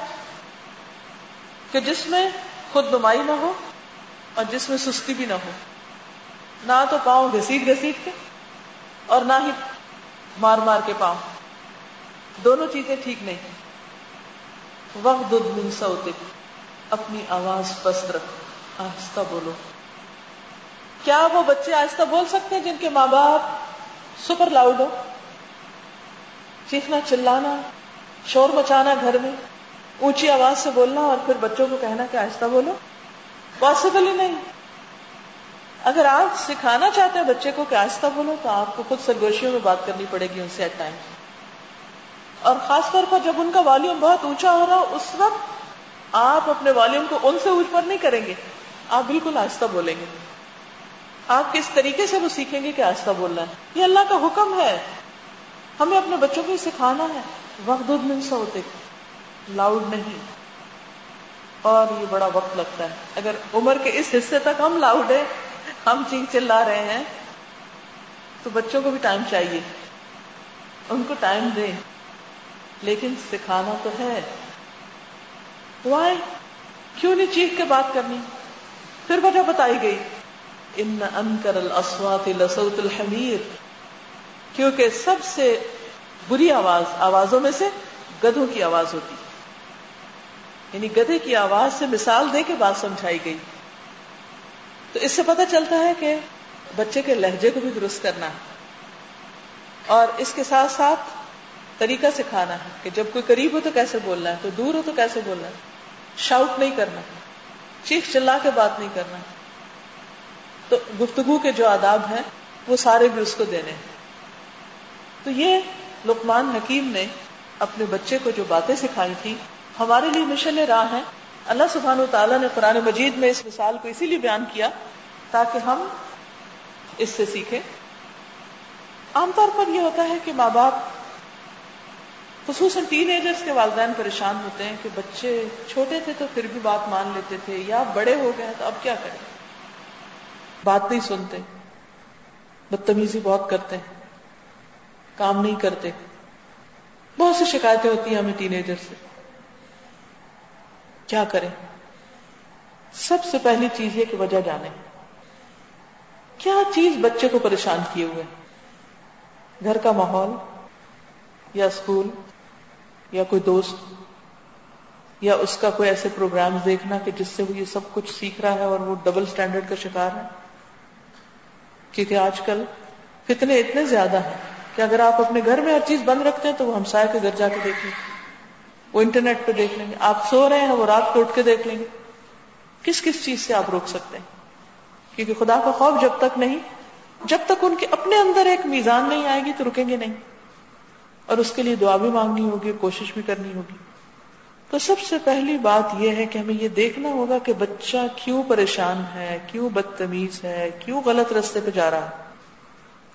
کہ جس میں خود نمائی نہ ہو اور جس میں سستی بھی نہ ہو۔ نہ تو پاؤں گھسیٹ گھسیٹ کے اور نہ ہی مار مار کے پاؤں۔ دونوں چیزیں ٹھیک نہیں وقت من سوتے اپنی آواز پست رکھو، آہستہ بولو۔ کیا وہ بچے آہستہ بول سکتے ہیں جن کے ماں باپ سپر لاؤڈ ہو۔ چیخنا چلانا، شور مچانا گھر میں، اونچی آواز سے بولنا اور پھر بچوں کو کہنا کہ آہستہ بولو۔ پاسبل ہی نہیں۔ اگر آپ سکھانا چاہتے ہیں بچے کو کہ آہستہ بولو، تو آپ کو خود سرگوشیوں میں بات کرنی پڑے گی ان سے ایٹ ٹائم اور خاص طور پر جب ان کا والیوم بہت اونچا ہو رہا ہو، اس وقت آپ اپنے والیم کو ان سے اوپر نہیں کریں گے، آپ بالکل آہستہ بولیں گے۔ آپ کس طریقے سے وہ سیکھیں گے کہ آہستہ بولنا ہے؟ یہ اللہ کا حکم ہے۔ ہمیں اپنے بچوں کو سکھانا ہے۔ وقت من ہوتے لاؤڈ نہیں۔ اور یہ بڑا وقت لگتا ہے۔ اگر عمر کے اس حصے تک ہم لاؤڈ ہیں، ہم چیخ چلا رہے ہیں، تو بچوں کو بھی ٹائم چاہیے۔ ان کو ٹائم دیں۔ لیکن سکھانا تو ہے۔ وائے کیوں نہیں چیخ کے بات کرنی؟ پھر وجہ بتائی گئی۔ ان انکر الاسوات لصوت الحمیر کیونکہ سب سے بری آواز، آوازوں میں سے گدھوں کی آواز ہوتی۔ یعنی گدھے کی آواز سے مثال دے کے بات سمجھائی گئی۔ تو اس سے پتہ چلتا ہے کہ بچے کے لہجے کو بھی درست کرنا ہے۔ اور اس کے ساتھ ساتھ طریقہ سکھانا ہے کہ جب کوئی قریب ہو تو کیسے بولنا ہے، کوئی دور ہو تو کیسے بولنا ہے۔ شاؤٹ نہیں کرنا۔ چیخ چلا کے بات نہیں کرنا۔ تو گفتگو کے جو آداب ہیں، وہ سارے بھی اس کو دینے ہیں۔ تو یہ لقمان حکیم نے اپنے بچے کو جو باتیں سکھائی تھی ہمارے لیے مشن راہ ہے اللہ سبحانہ تعالیٰ نے قرآن مجید میں اس مثال کو اسی لیے بیان کیا تاکہ ہم اس سے سیکھیں۔ عام طور پر یہ ہوتا ہے کہ ماں باپ، خصوصاً ٹین ایجرس کے والدین پریشان ہوتے ہیں کہ بچے چھوٹے تھے تو پھر بھی بات مان لیتے تھے یا بڑے ہو گئے تو اب کیا کریں؟ بات نہیں سنتے، بدتمیزی بہت کرتے ہیں، کام نہیں کرتے۔ بہت سی شکایتیں ہوتی ہیں ہمیں ٹین ایجر سے۔ کیا کریں؟ سب سے پہلی چیز یہ کہ وجہ جانے کیا چیز بچے کو پریشان کیے ہوئے؟ گھر کا ماحول یا اسکول یا کوئی دوست یا اس کا کوئی ایسے پروگرام دیکھنا کہ جس سے وہ یہ سب کچھ سیکھ رہا ہے اور وہ ڈبل سٹینڈرڈ کا شکار ہے؟ کیونکہ آج کل فتنے اتنے زیادہ ہیں کہ اگر آپ اپنے گھر میں ہر چیز بند رکھتے ہیں تو وہ ہمسائے کے گھر جا کے دیکھ لیں گے۔ وہ انٹرنیٹ پہ دیکھ لیں گے۔ آپ سو رہے ہیں، وہ رات کو اٹھ کے دیکھ لیں گے۔ کس کس چیز سے آپ روک سکتے ہیں؟ کیونکہ خدا کا خوف جب تک نہیں، جب تک ان کے اپنے اندر ایک میزان نہیں آئے گی تو رکیں گے نہیں۔ اور اس کے لیے دعا بھی مانگنی ہوگی، کوشش بھی کرنی ہوگی۔ تو سب سے پہلی بات یہ ہے کہ ہمیں یہ دیکھنا ہوگا کہ بچہ کیوں پریشان ہے، کیوں بدتمیز ہے، کیوں غلط رستے پہ جا رہا ہے۔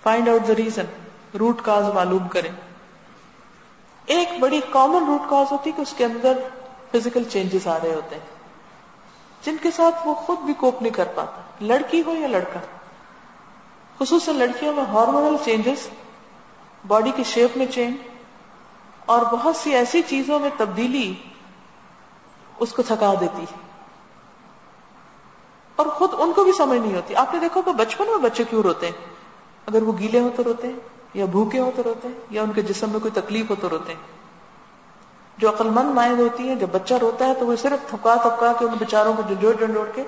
Find out the reason root cause معلوم کریں۔ ایک بڑی کامن روٹ کاز ہوتی کہ اس کے اندر فزیکل چینجز آ رہے ہوتے ہیں۔ جن کے ساتھ وہ خود بھی کوپ نہیں کر پاتا۔ لڑکی ہو یا لڑکا۔ خصوصاً لڑکیوں میں ہارمونل چینجز باڈی کی شیپ میں چینج اور بہت سی ایسی چیزوں میں تبدیلی اس کو تھکا دیتی اور خود ان کو بھی سمجھ نہیں ہوتی۔ آپ نے دیکھو کہ بچپن میں بچے کیوں روتے ہیں؟ اگر وہ گیلے ہو تو روتے ہیں، یا بھوکے ہو تو روتے ہیں، یا ان کے جسم میں کوئی تکلیف ہو تو روتے ہیں۔ جو عقل مند مائنڈ ہوتی ہے جب بچہ روتا ہے تو وہ صرف تھپکا تھپکا کے ان بیچاروں کو جنجوڑ جنجوڑ کے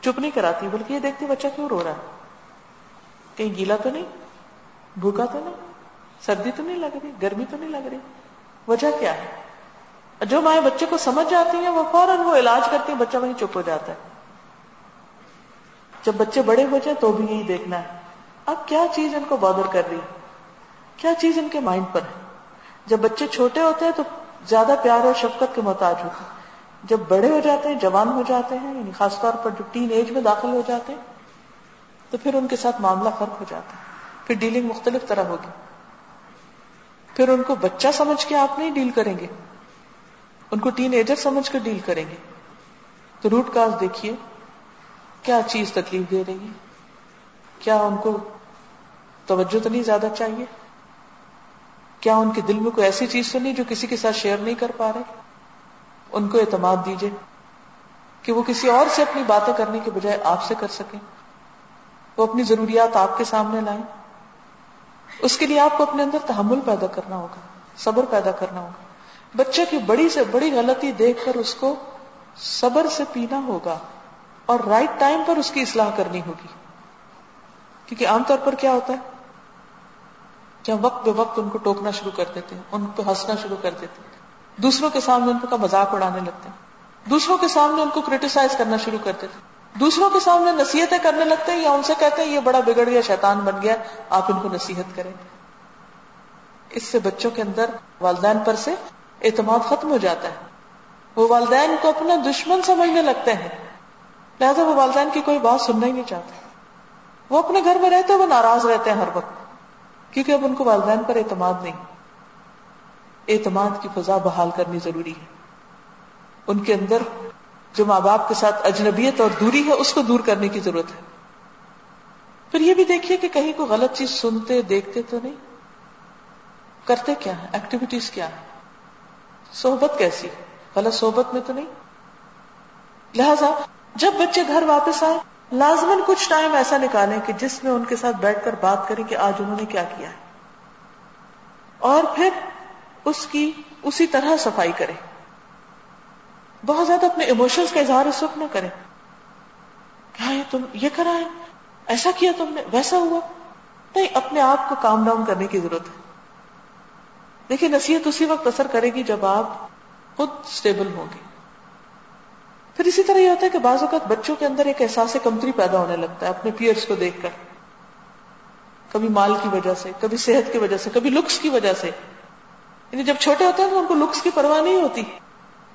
چپ نہیں کراتی، بلکہ یہ دیکھتی بچہ کیوں رو رہا ہے؟ کہیں گیلا تو نہیں؟ بھوکا تو نہیں؟ سردی تو نہیں لگ رہی؟ گرمی تو نہیں لگ رہی؟ وجہ کیا ہے؟ جو مائیں بچے کو سمجھ جاتی ہیں، وہ فوراً وہ علاج کرتی ہیں، بچہ وہیں چپ ہو جاتا ہے۔ جب بچے بڑے ہو جائیں تو بھی یہی دیکھنا ہے۔ اب کیا چیز ان کو بادر کر رہی ہے؟ کیا چیز ان کے مائنڈ پر ہے؟ جب بچے چھوٹے ہوتے ہیں تو زیادہ پیار اور شفقت کے محتاج ہوتے ہیں۔ جب بڑے ہو جاتے ہیں، جوان ہو جاتے ہیں یعنی خاص طور پر جو ٹین ایج میں داخل ہو جاتے ہیں، تو پھر ان کے ساتھ معاملہ فرق ہو جاتا ہے۔ پھر ڈیلنگ مختلف طرح ہوگی۔ پھر ان کو بچہ سمجھ کے آپ نہیں ڈیل کریں گے۔ ان کو ٹین ایجر سمجھ کر ڈیل کریں گے۔ تو روٹ کاز دیکھیے، کیا چیز تکلیف دے رہی ہے کیا ان کو توجہ تو نہیں زیادہ چاہیے؟ کیا ان کے دل میں کوئی ایسی چیز تو نہیں جو کسی کے ساتھ شیئر نہیں کر پا رہے؟ ان کو اعتماد دیجیے کہ وہ کسی اور سے اپنی باتیں کرنے کے بجائے آپ سے کر سکیں۔ وہ اپنی ضروریات آپ کے سامنے لائیں۔ اس کے لیے آپ کو اپنے اندر تحمل پیدا کرنا ہوگا، صبر پیدا کرنا ہوگا۔ بچے کی بڑی سے بڑی غلطی دیکھ کر اس کو صبر سے پینا ہوگا اور رائٹ ٹائم پر اس کی اصلاح کرنی ہوگی۔ کیونکہ عام طور پر کیا ہوتا ہے؟ کہ ہم وقت بے وقت ان کو ٹوکنا شروع کر دیتے ہیں، ان پہ ہنسنا شروع کر دیتے ہیں۔ دوسروں کے سامنے ان کا مذاق اڑانے لگتے ہیں۔ دوسروں کے سامنے ان کو کریٹیسائز کرنا شروع کر دیتے ہیں۔ دوسروں کے سامنے نصیحتیں کرنے لگتے ہیں یا ان سے کہتے ہیں، یہ بڑا بگڑ گیا، شیطان بن گیا، آپ ان کو نصیحت کریں۔ اس سے بچوں کے اندر والدین پر سے اعتماد ختم ہو جاتا ہے۔ وہ والدین کو اپنا دشمن سمجھنے لگتے ہیں۔ لہٰذا وہ والدین کی کوئی بات سننا ہی نہیں چاہتے وہ اپنے گھر میں رہتے وہ ناراض رہتے ہیں ہر وقت۔ کیونکہ اب ان کو والدین پر اعتماد نہیں۔ اعتماد کی فضا بحال کرنی ضروری ہے۔ ان کے اندر جو ماں باپ کے ساتھ اجنبیت اور دوری ہے، اس کو دور کرنے کی ضرورت ہے۔ پھر یہ بھی دیکھیے کہ کہیں کوئی غلط چیز سنتے، دیکھتے تو نہیں۔ کرتے کیا ہے ایکٹیویٹیز کیا ہے صحبت کیسی؟ غلط صحبت میں تو نہیں۔ لہذا جب بچے گھر واپس آئے لازمن کچھ ٹائم ایسا نکالیں کہ جس میں ان کے ساتھ بیٹھ کر بات کریں کہ آج انہوں نے کیا کیا ہے۔ اور پھر اس کی اسی طرح صفائی کریں۔ بہت زیادہ اپنے ایموشنز کا اظہار سکھ نہ کریں۔ کیا تم یہ کرا ہے؟ ایسا کیا تم نے؟ ویسا ہوا؟ نہیں، اپنے آپ کو کام ڈاؤن کرنے کی ضرورت ہے۔ دیکھیے نصیحت اسی وقت اثر کرے گی جب آپ خود اسٹیبل ہوں گے۔ پھر اسی طرح یہ ہوتا ہے کہ بعض اوقات بچوں کے اندر ایک احساس کمتری پیدا ہونے لگتا ہے اپنے پیئرس کو دیکھ کر۔ کبھی مال کی وجہ سے، کبھی صحت کی وجہ سے، کبھی لکس کی وجہ سے۔ یعنی جب چھوٹے ہوتے ہیں تو ان کو لکس کی پرواہ نہیں ہوتی۔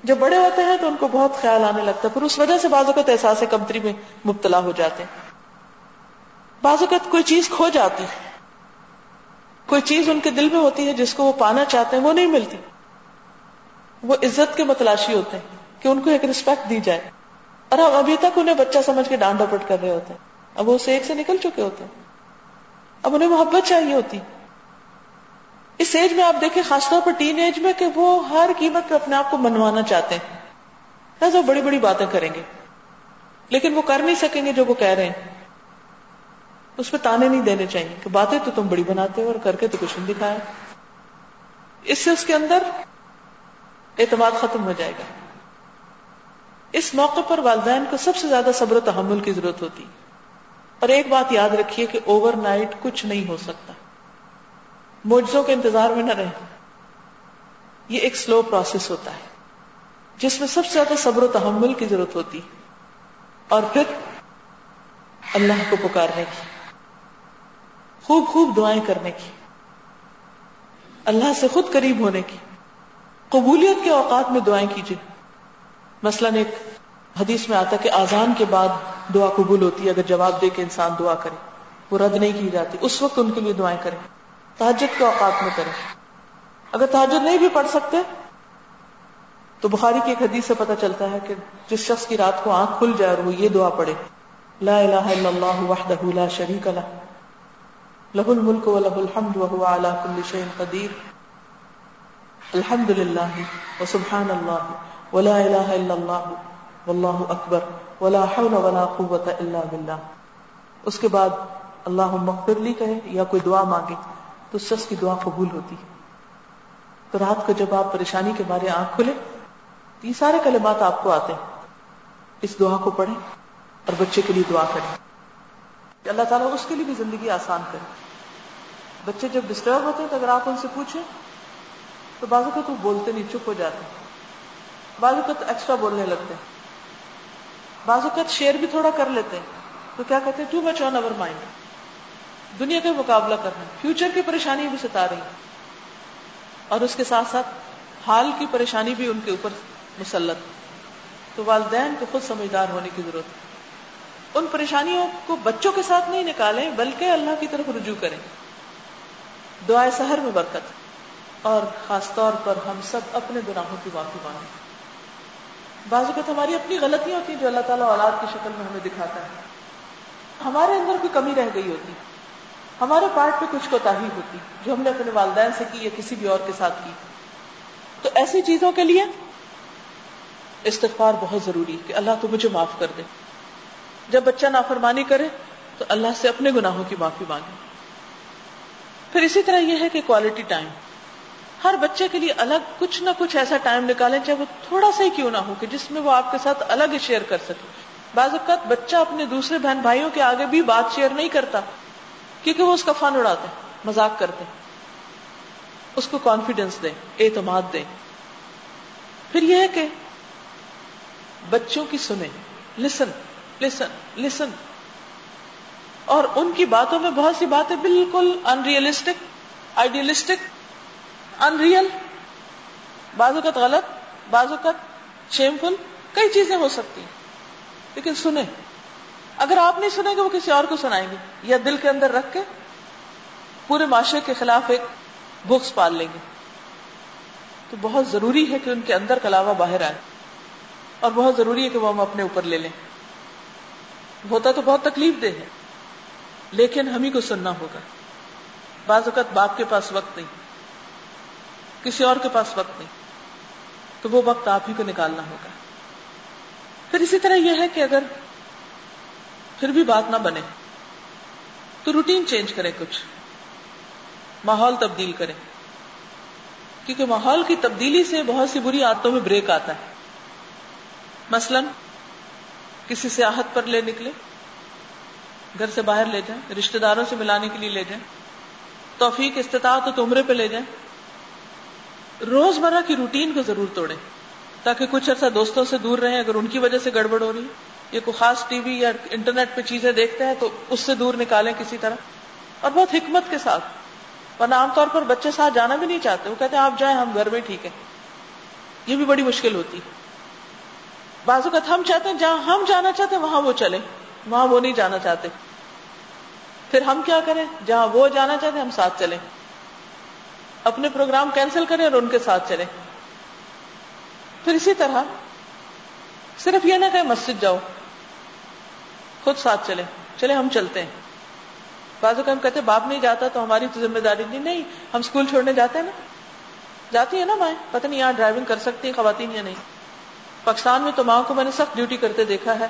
جب بڑے ہوتے ہیں تو ان کو بہت خیال آنے لگتا ہے، پھر اس وجہ سے بعض اوقات احساس کمتری میں مبتلا ہو جاتے ہیں۔ بعض اوقات کوئی چیز کھو جاتی کوئی چیز ان کے دل میں ہوتی ہے جس کو وہ پانا چاہتے ہیں، وہ نہیں ملتی۔ وہ عزت کے متلاشی ہوتے ہیں کہ ان کو ایک رسپیکٹ دی جائے۔ اور ہم ابھی تک انہیں بچہ سمجھ کے ڈانڈ ڈپٹ کر رہے ہوتے ہیں۔ اب وہ اسے ایک سے نکل چکے ہوتے ہیں۔ اب انہیں محبت چاہیے ہوتی۔ اس ایج میں آپ دیکھیں، خاص طور پر ٹین ایج میں کہ وہ ہر قیمت پہ اپنے آپ کو منوانا چاہتے ہیں۔ وہ بڑی بڑی باتیں کریں گے۔ لیکن وہ کر نہیں سکیں گے جو وہ کہہ رہے ہیں۔ اس پہ تانے نہیں دینے چاہیے کہ باتیں تو تم بڑی بناتے ہو اور کر کے تو کچھ نہیں دکھایا۔ اس سے اس کے اندر اعتماد ختم ہو جائے گا۔ اس موقع پر والدین کو سب سے زیادہ صبر و تحمل کی ضرورت ہوتی۔ اور ایک بات یاد رکھیے کہ اوور نائٹ کچھ نہیں ہو سکتا۔ موجزوں کے انتظار میں نہ رہے یہ ایک سلو پروسیس ہوتا ہے۔ جس میں سب سے زیادہ صبر و تحمل کی ضرورت ہوتی۔ اور پھر اللہ کو پکارنے کی۔ خوب خوب دعائیں کرنے کی، اللہ سے خود قریب ہونے کی، قبولیت کے اوقات میں دعائیں کیجیے۔ مثلاً ایک حدیث میں آتا کہ آزان کے بعد دعا قبول ہوتی ہے، اگر جواب دے کے انسان دعا کرے، وہ رد نہیں کی جاتی۔ اس وقت ان کے لیے دعائیں کریں۔ تحجد کے اوقات میں کریں۔ اگر تحجد نہیں بھی پڑھ سکتے، تو بخاری کی ایک حدیث سے پتہ چلتا ہے کہ جس شخص کی رات کو آنکھ کھل جائے اور وہ یہ دعا پڑے لا الہ الا اللہ وحدہ لا شریک لہ۔ لہ الملک و لہ الحمد وهو على كل شيء قدیر۔ الحمد للہ وسبحان اللہ ولا الہ الا اللہ واللہ اکبر ولا حول ولا قوت الا باللہ۔ اس کے بعد اللہ مغفر لی کہے یا کوئی دعا مانگے تو شخص کی دعا قبول ہوتی تو رات کو جب آپ پریشانی کے بارے آنکھ کھلے تو یہ سارے کلمات آپ کو آتے ہیں۔ اس دعا کو پڑھیں اور بچے کے لیے دعا کریں۔ کہ اللہ تعالیٰ اس کے لیے بھی زندگی آسان کرے۔ بچے جب ڈسٹرب ہوتے ہیں تو اگر آپ ان سے پوچھیں، تو بازو کو تو بولتے نہیں، چپ ہو جاتے ہیں۔ بعض اوقات ایکسٹرا بولنے لگتے ہیں۔ بعض اوقات شیئر بھی تھوڑا کر لیتے ہیں۔ تو کیا کہتے ہیں؟ Too much on over mind دنیا کا مقابلہ کرنا۔ فیوچر کی پریشانی بھی ستا رہی ہیں۔ اور اس کے ساتھ ساتھ حال کی پریشانی بھی ان کے اوپر مسلط۔ تو والدین کو خود سمجھدار ہونے کی ضرورت ہے۔ ان پریشانیوں کو بچوں کے ساتھ نہیں نکالیں، بلکہ اللہ کی طرف رجوع کریں۔ دعائیں سحر میں برکت، اور خاص طور پر ہم سب اپنے گناہوں کی معافی مانگیں۔ بعض اوقات ہماری اپنی غلطیاں ہوتی ہیں جو اللہ تعالیٰ اولاد کی شکل میں ہمیں دکھاتا ہے۔ ہمارے اندر کوئی کمی رہ گئی ہوتی، ہمارے پارٹ پہ کچھ کوتا ہوتی جو ہم نے اپنے والدین سے کی یا کسی بھی اور کے ساتھ کی۔ تو ایسی چیزوں کے لیے استغفار بہت ضروری کہ اللہ تو مجھے معاف کر دے۔ جب بچہ نافرمانی کرے تو اللہ سے اپنے گناہوں کی معافی مانگے۔ پھر اسی طرح یہ ہے کہ کوالٹی ٹائم ہر بچے کے لیے الگ کچھ نہ کچھ ایسا ٹائم نکالیں چاہے وہ تھوڑا سا ہی کیوں نہ ہو کہ جس میں وہ آپ کے ساتھ الگ ہی شیئر کر سکے۔ بعض اوقات بچہ اپنے دوسرے بہن بھائیوں کے آگے بھی بات شیئر نہیں کرتا کیونکہ وہ اس کا فن اڑاتے مزاق کرتے اس کو کانفیڈینس دیں، اعتماد دیں۔ پھر یہ ہے کہ بچوں کی سنیں لسن لسن لسن اور ان کی باتوں میں بہت سی باتیں بالکل انریلسٹک آئیڈیلسٹک ان ریئل بعض اوقات غلط، بعض اوقات شیم فل کئی چیزیں ہو سکتی ہیں، لیکن سنیں۔ اگر آپ نہیں سنیں گے، وہ کسی اور کو سنائیں گے۔ یا دل کے اندر رکھ کے پورے معاشرے کے خلاف ایک بکس پال لیں گے۔ تو بہت ضروری ہے کہ ان کے اندر کلاوا باہر آئے اور بہت ضروری ہے کہ وہ ہم اپنے اوپر لے لیں۔ ہوتا تو بہت تکلیف دہ ہے، لیکن ہم ہی کو سننا ہوگا۔ بعض اوقات باپ کے پاس وقت نہیں، کسی اور کے پاس وقت نہیں، تو وہ وقت آپ ہی کو نکالنا ہوگا۔ پھر اسی طرح یہ ہے کہ اگر پھر بھی بات نہ بنے، تو روٹین چینج کریں کچھ، ماحول تبدیل کریں۔ کیونکہ ماحول کی تبدیلی سے بہت سی بری عادتوں میں بریک آتا ہے۔ مثلا کسی سے آہت پر لے نکلے، گھر سے باہر لے جائیں رشتے داروں سے ملانے کے لیے لے جائیں، توفیق، استطاعت تو عمرے پہ لے جائیں۔ روزمرہ کی روٹین کو ضرور توڑیں، تاکہ کچھ عرصہ دوستوں سے دور رہیں، اگر ان کی وجہ سے گڑبڑ ہو رہی ہے، یا کوئی خاص ٹی وی یا انٹرنیٹ پہ چیزیں دیکھتے ہیں تو اس سے دور نکالیں کسی طرح۔ اور بہت حکمت کے ساتھ، ورنہ عام طور پر بچے ساتھ جانا بھی نہیں چاہتے، وہ کہتے ہیں آپ جائیں، ہم گھر میں ٹھیک ہے یہ بھی بڑی مشکل ہوتی ہے۔ بعض اوقات ہم چاہتے ہیں جہاں ہم جانا چاہتے ہیں، وہاں وہ چلے۔ وہاں وہ نہیں جانا چاہتے۔ پھر ہم کیا کریں؟ جہاں وہ جانا چاہتے ہیں، ہم ساتھ چلیں۔ اپنے پروگرام کینسل کریں اور ان کے ساتھ چلیں۔ پھر اسی طرح صرف یہ نہ کہ مسجد جاؤ۔ خود ساتھ چلے چلے ہم چلتے ہیں۔ بازو کا ہم کہتے باپ نہیں جاتا تو ہماری تو ذمہ داری نہیں۔ نہیں، ہم اسکول چھوڑنے جاتے ہیں نا۔ جاتی ہے نا مائیں۔ پتہ نہیں یہاں ڈرائیونگ کر سکتی خواتین یا نہیں۔ پاکستان میں تو ماں کو میں نے سخت ڈیوٹی کرتے دیکھا ہے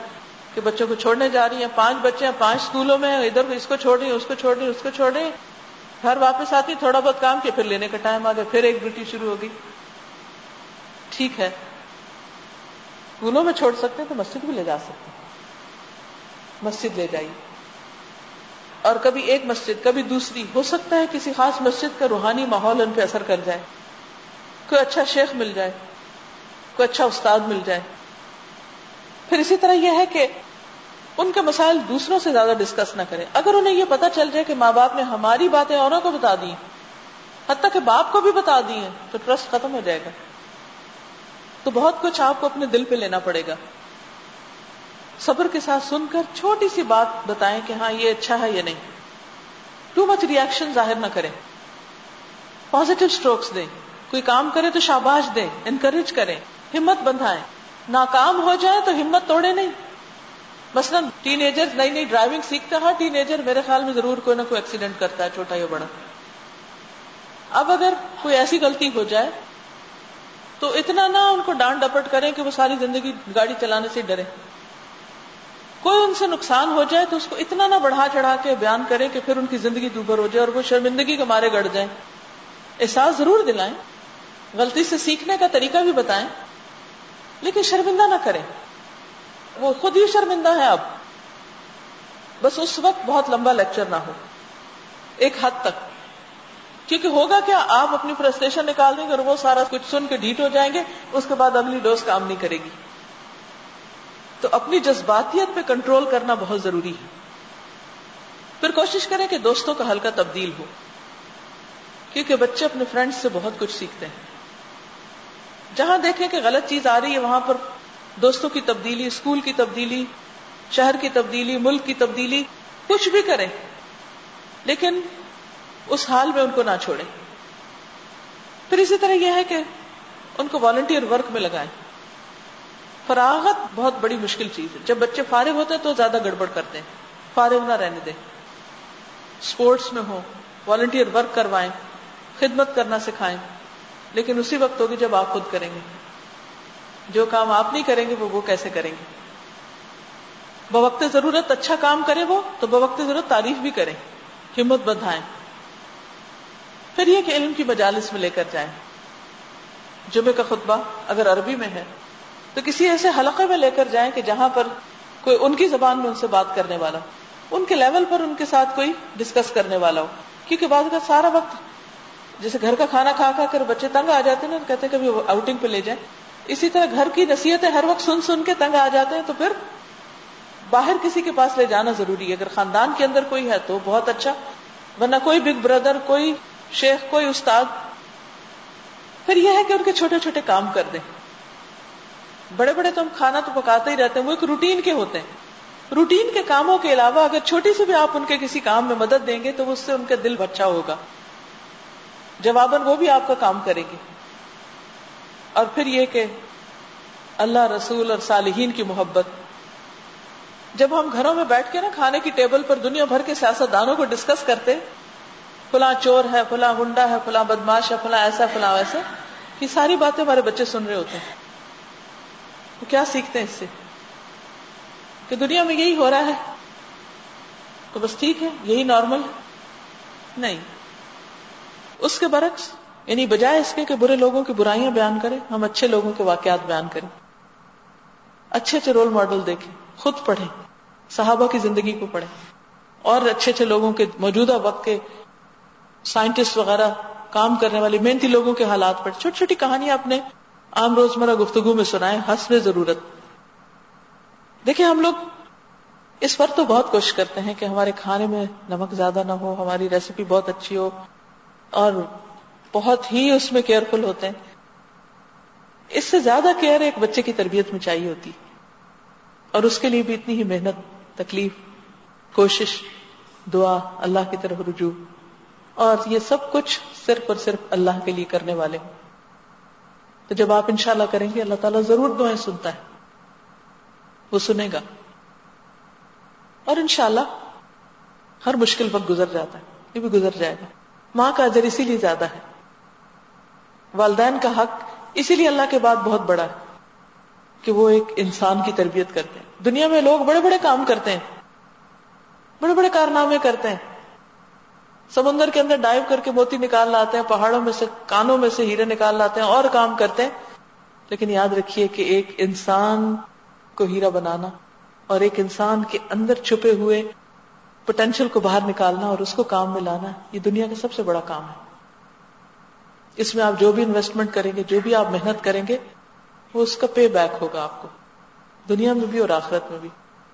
کہ بچوں کو چھوڑنے جا رہی ہیں۔ پانچ بچے ہیں، پانچ اسکولوں میں ادھر اس کو چھوڑ رہی اس کو چھوڑ رہی اس کو چھوڑ رہی گھر واپس آتی تھوڑا بہت کام کیا، پھر لینے کا ٹائم آ گیا، پھر ایک ڈیوٹی شروع ہوگی ٹھیک ہے۔ اسکولوں میں چھوڑ سکتے ہیں تو مسجد بھی لے جا سکتے ہیں۔ مسجد لے جائیے۔ اور کبھی ایک مسجد، کبھی دوسری۔ ہو سکتا ہے کسی خاص مسجد کا روحانی ماحول ان پہ اثر کر جائے، کوئی اچھا شیخ مل جائے۔ کوئی اچھا استاد مل جائے۔ پھر اسی طرح یہ ہے کہ ان کے مسائل دوسروں سے زیادہ ڈسکس نہ کریں۔ اگر انہیں یہ پتا چل جائے کہ ماں باپ نے ہماری باتیں اوروں کو بتا دی حتیٰ کہ باپ کو بھی بتا دی ہیں تو ٹرسٹ ختم ہو جائے گا۔ تو بہت کچھ آپ کو اپنے دل پہ لینا پڑے گا۔ صبر کے ساتھ سن کر چھوٹی سی بات بتائیں کہ ہاں یہ اچھا ہے یا نہیں۔ ٹو مچ ریئیکشن ظاہر نہ کریں۔ پازیٹو اسٹروکس دیں۔ کوئی کام کرے تو شاباش دیں۔ انکریج کریں۔ ہمت بندھائیں۔ ناکام ہو جائے تو ہمت توڑے نہیں۔ مثلاً ٹین ایجر نئی نئی ڈرائیونگ سیکھتا ہر ٹین ایجر میرے خیال میں ضرور کوئی نہ کوئی ایکسیڈنٹ کرتا ہے، چھوٹا یا بڑا۔ اب اگر کوئی ایسی غلطی ہو جائے، تو اتنا نہ ان کو ڈانٹ ڈپٹ کریں کہ وہ ساری زندگی گاڑی چلانے سے ڈرے کوئی ان سے نقصان ہو جائے تو اس کو اتنا نہ بڑھا چڑھا کے بیان کرے کہ پھر ان کی زندگی دوبر ہو جائے اور وہ شرمندگی کے مارے گڑ جائیں۔ احساس ضرور دلائیں۔ غلطی سے سیکھنے کا طریقہ بھی بتائیں۔ لیکن شرمندہ نہ کریں۔ وہ خود ہی شرمندہ ہے اب۔ بس اس وقت بہت لمبا لیکچر نہ ہو۔ ایک حد تک۔ کیونکہ ہوگا کیا؟ آپ اپنی فرسٹریشن نکال دیں گے اور وہ سارا کچھ سن کے ڈھیٹ ہو جائیں گے۔ اس کے بعد اگلی ڈوز کام نہیں کرے گی۔ تو اپنی جذباتیت پہ کنٹرول کرنا بہت ضروری ہے۔ پھر کوشش کریں کہ دوستوں کا ہلکا تبدیل ہو۔ کیونکہ بچے اپنے فرینڈ سے بہت کچھ سیکھتے ہیں۔ جہاں دیکھیں کہ غلط چیز آ رہی ہے، وہاں پر دوستوں کی تبدیلی، اسکول کی تبدیلی، شہر کی تبدیلی، ملک کی تبدیلی، کچھ بھی کریں، لیکن اس حال میں ان کو نہ چھوڑیں۔ پھر اسی طرح یہ ہے کہ ان کو والنٹیئر ورک میں لگائیں۔ فراغت بہت بڑی مشکل چیز ہے۔ جب بچے فارغ ہوتے ہیں تو زیادہ گڑبڑ کرتے ہیں، فارغ نہ رہنے دیں۔ اسپورٹس میں ہو والنٹیئر ورک کروائیں، خدمت کرنا سکھائیں۔ لیکن اسی وقت ہوگی جب آپ خود کریں گے۔ جو کام آپ نہیں کریں گے، وہ وہ کیسے کریں گے؟ بوقت ضرورت اچھا کام کرے وہ، تو بوقت ضرورت تعریف بھی کریں، ہمت بدھائیں پھر یہ کہ علم کی مجالس میں لے کر جائیں۔ جمعے کا خطبہ اگر عربی میں ہے، تو کسی ایسے حلقے میں لے کر جائیں کہ جہاں پر کوئی ان کی زبان میں ان سے بات کرنے والا ان کے لیول پر ان کے ساتھ کوئی ڈسکس کرنے والا ہو۔ کیونکہ بعض کا سارا وقت جیسے گھر کا کھانا کھا کھا کر بچے تنگ آ جاتے ہیں نا کہتے ہیں کبھی آؤٹنگ پہ لے جائیں۔ اسی طرح گھر کی نصیحتیں ہر وقت سن سن کے تنگ آ جاتے ہیں، تو پھر باہر کسی کے پاس لے جانا ضروری ہے۔ اگر خاندان کے اندر کوئی ہے تو بہت اچھا ورنہ کوئی بگ بردر کوئی شیخ، کوئی استاد، پھر یہ ہے کہ ان کے چھوٹے چھوٹے کام کر دیں۔ بڑے بڑے تو ہم کھانا تو پکاتے ہی رہتے ہیں، وہ ایک روٹین کے ہوتے ہیں۔ روٹین کے کاموں کے علاوہ اگر چھوٹی سی بھی آپ ان کے کسی کام میں مدد دیں گے تو اس سے ان کا دل بچا ہوگا۔ جواباً وہ بھی آپ کا کام کرے گی۔ اور پھر یہ کہ اللہ رسول اور صالحین کی محبت۔ جب ہم گھروں میں بیٹھ کے نا کھانے کی ٹیبل پر دنیا بھر کے سیاست دانوں کو ڈسکس کرتے، فلاں چور ہے، فلاں گنڈا ہے، فلاں بدماش ہے، فلاں ایسا، فلاں ویسا، یہ ساری باتیں ہمارے بچے سن رہے ہوتے ہیں۔ تو کیا سیکھتے ہیں اس سے؟ کہ دنیا میں یہی ہو رہا ہے۔ تو بس ٹھیک ہے، یہی نارمل ہے۔ نہیں۔ اس کے برعکس یعنی بجائے اس کے کہ برے لوگوں کی برائیاں بیان کریں ہم اچھے لوگوں کے واقعات بیان کریں۔ اچھے اچھے رول ماڈل دیکھیں، خود پڑھیں، صحابہ کی زندگی کو پڑھیں۔ اور اچھے اچھے لوگوں کے موجودہ وقت کے سائنٹسٹ وغیرہ کام کرنے والے محنتی لوگوں کے حالات پر چھوٹی چھوٹی کہانیاں اپنے عام روزمرہ گفتگو میں سنائیں حسب ضرورت۔ دیکھیں، ہم لوگ اس پر تو بہت کوشش کرتے ہیں کہ ہمارے کھانے میں نمک زیادہ نہ ہو، ہماری ریسیپی بہت اچھی ہو۔ اور بہت ہی اس میں کیئرفل ہوتے ہیں۔ اس سے زیادہ کیئر ایک بچے کی تربیت میں چاہیے ہوتی۔ اور اس کے لیے بھی اتنی ہی محنت، تکلیف، کوشش، دعا، اللہ کی طرف رجوع۔ اور یہ سب کچھ صرف اور صرف اللہ کے لیے کرنے والے ہوں۔ تو جب آپ انشاءاللہ کریں گے، اللہ تعالیٰ ضرور دعائیں سنتا ہے۔ وہ سنے گا۔ اور انشاءاللہ ہر مشکل وقت گزر جاتا ہے، یہ بھی گزر جائے گا۔ ماں کا اجر اسی لیے زیادہ ہے۔ والدین کا حق اسی لیے اللہ کے بعد بہت بڑا ہے کہ وہ ایک انسان کی تربیت کرتے ہیں۔ دنیا میں لوگ بڑے بڑے کام کرتے ہیں، بڑے بڑے کارنامے کرتے ہیں۔ سمندر کے اندر ڈائیو کر کے موتی نکال لاتے ہیں، پہاڑوں میں سے، کانوں میں سے ہیرے نکال لاتے ہیں اور کام کرتے ہیں۔ لیکن یاد رکھیے کہ ایک انسان کو ہیرا بنانا اور ایک انسان کے اندر چھپے ہوئے پوٹینشیل کو باہر نکالنا اور اس کو کام میں لانا، یہ دنیا کا سب سے بڑا کام ہے۔ اس میں آپ جو بھی انویسٹمنٹ کریں گے، جو بھی آپ محنت کریں گے، وہ اس کا پے بیک ہوگا آپ کو۔ دنیا میں بھی اور آخرت میں بھی۔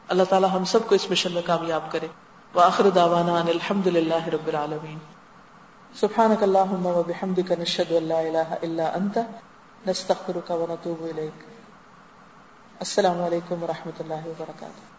اللہ تعالیٰ ہم سب کو اس مشن میں کامیاب کرے۔ وآخر دعوانا ان الحمد للہ رب العالمین۔ سبحانك اللهم وبحمدك نشهد ان لا اله الا انت۔ نستغفرك ونتوب اليك السلام علیکم ورحمۃ اللہ وبرکاتہ۔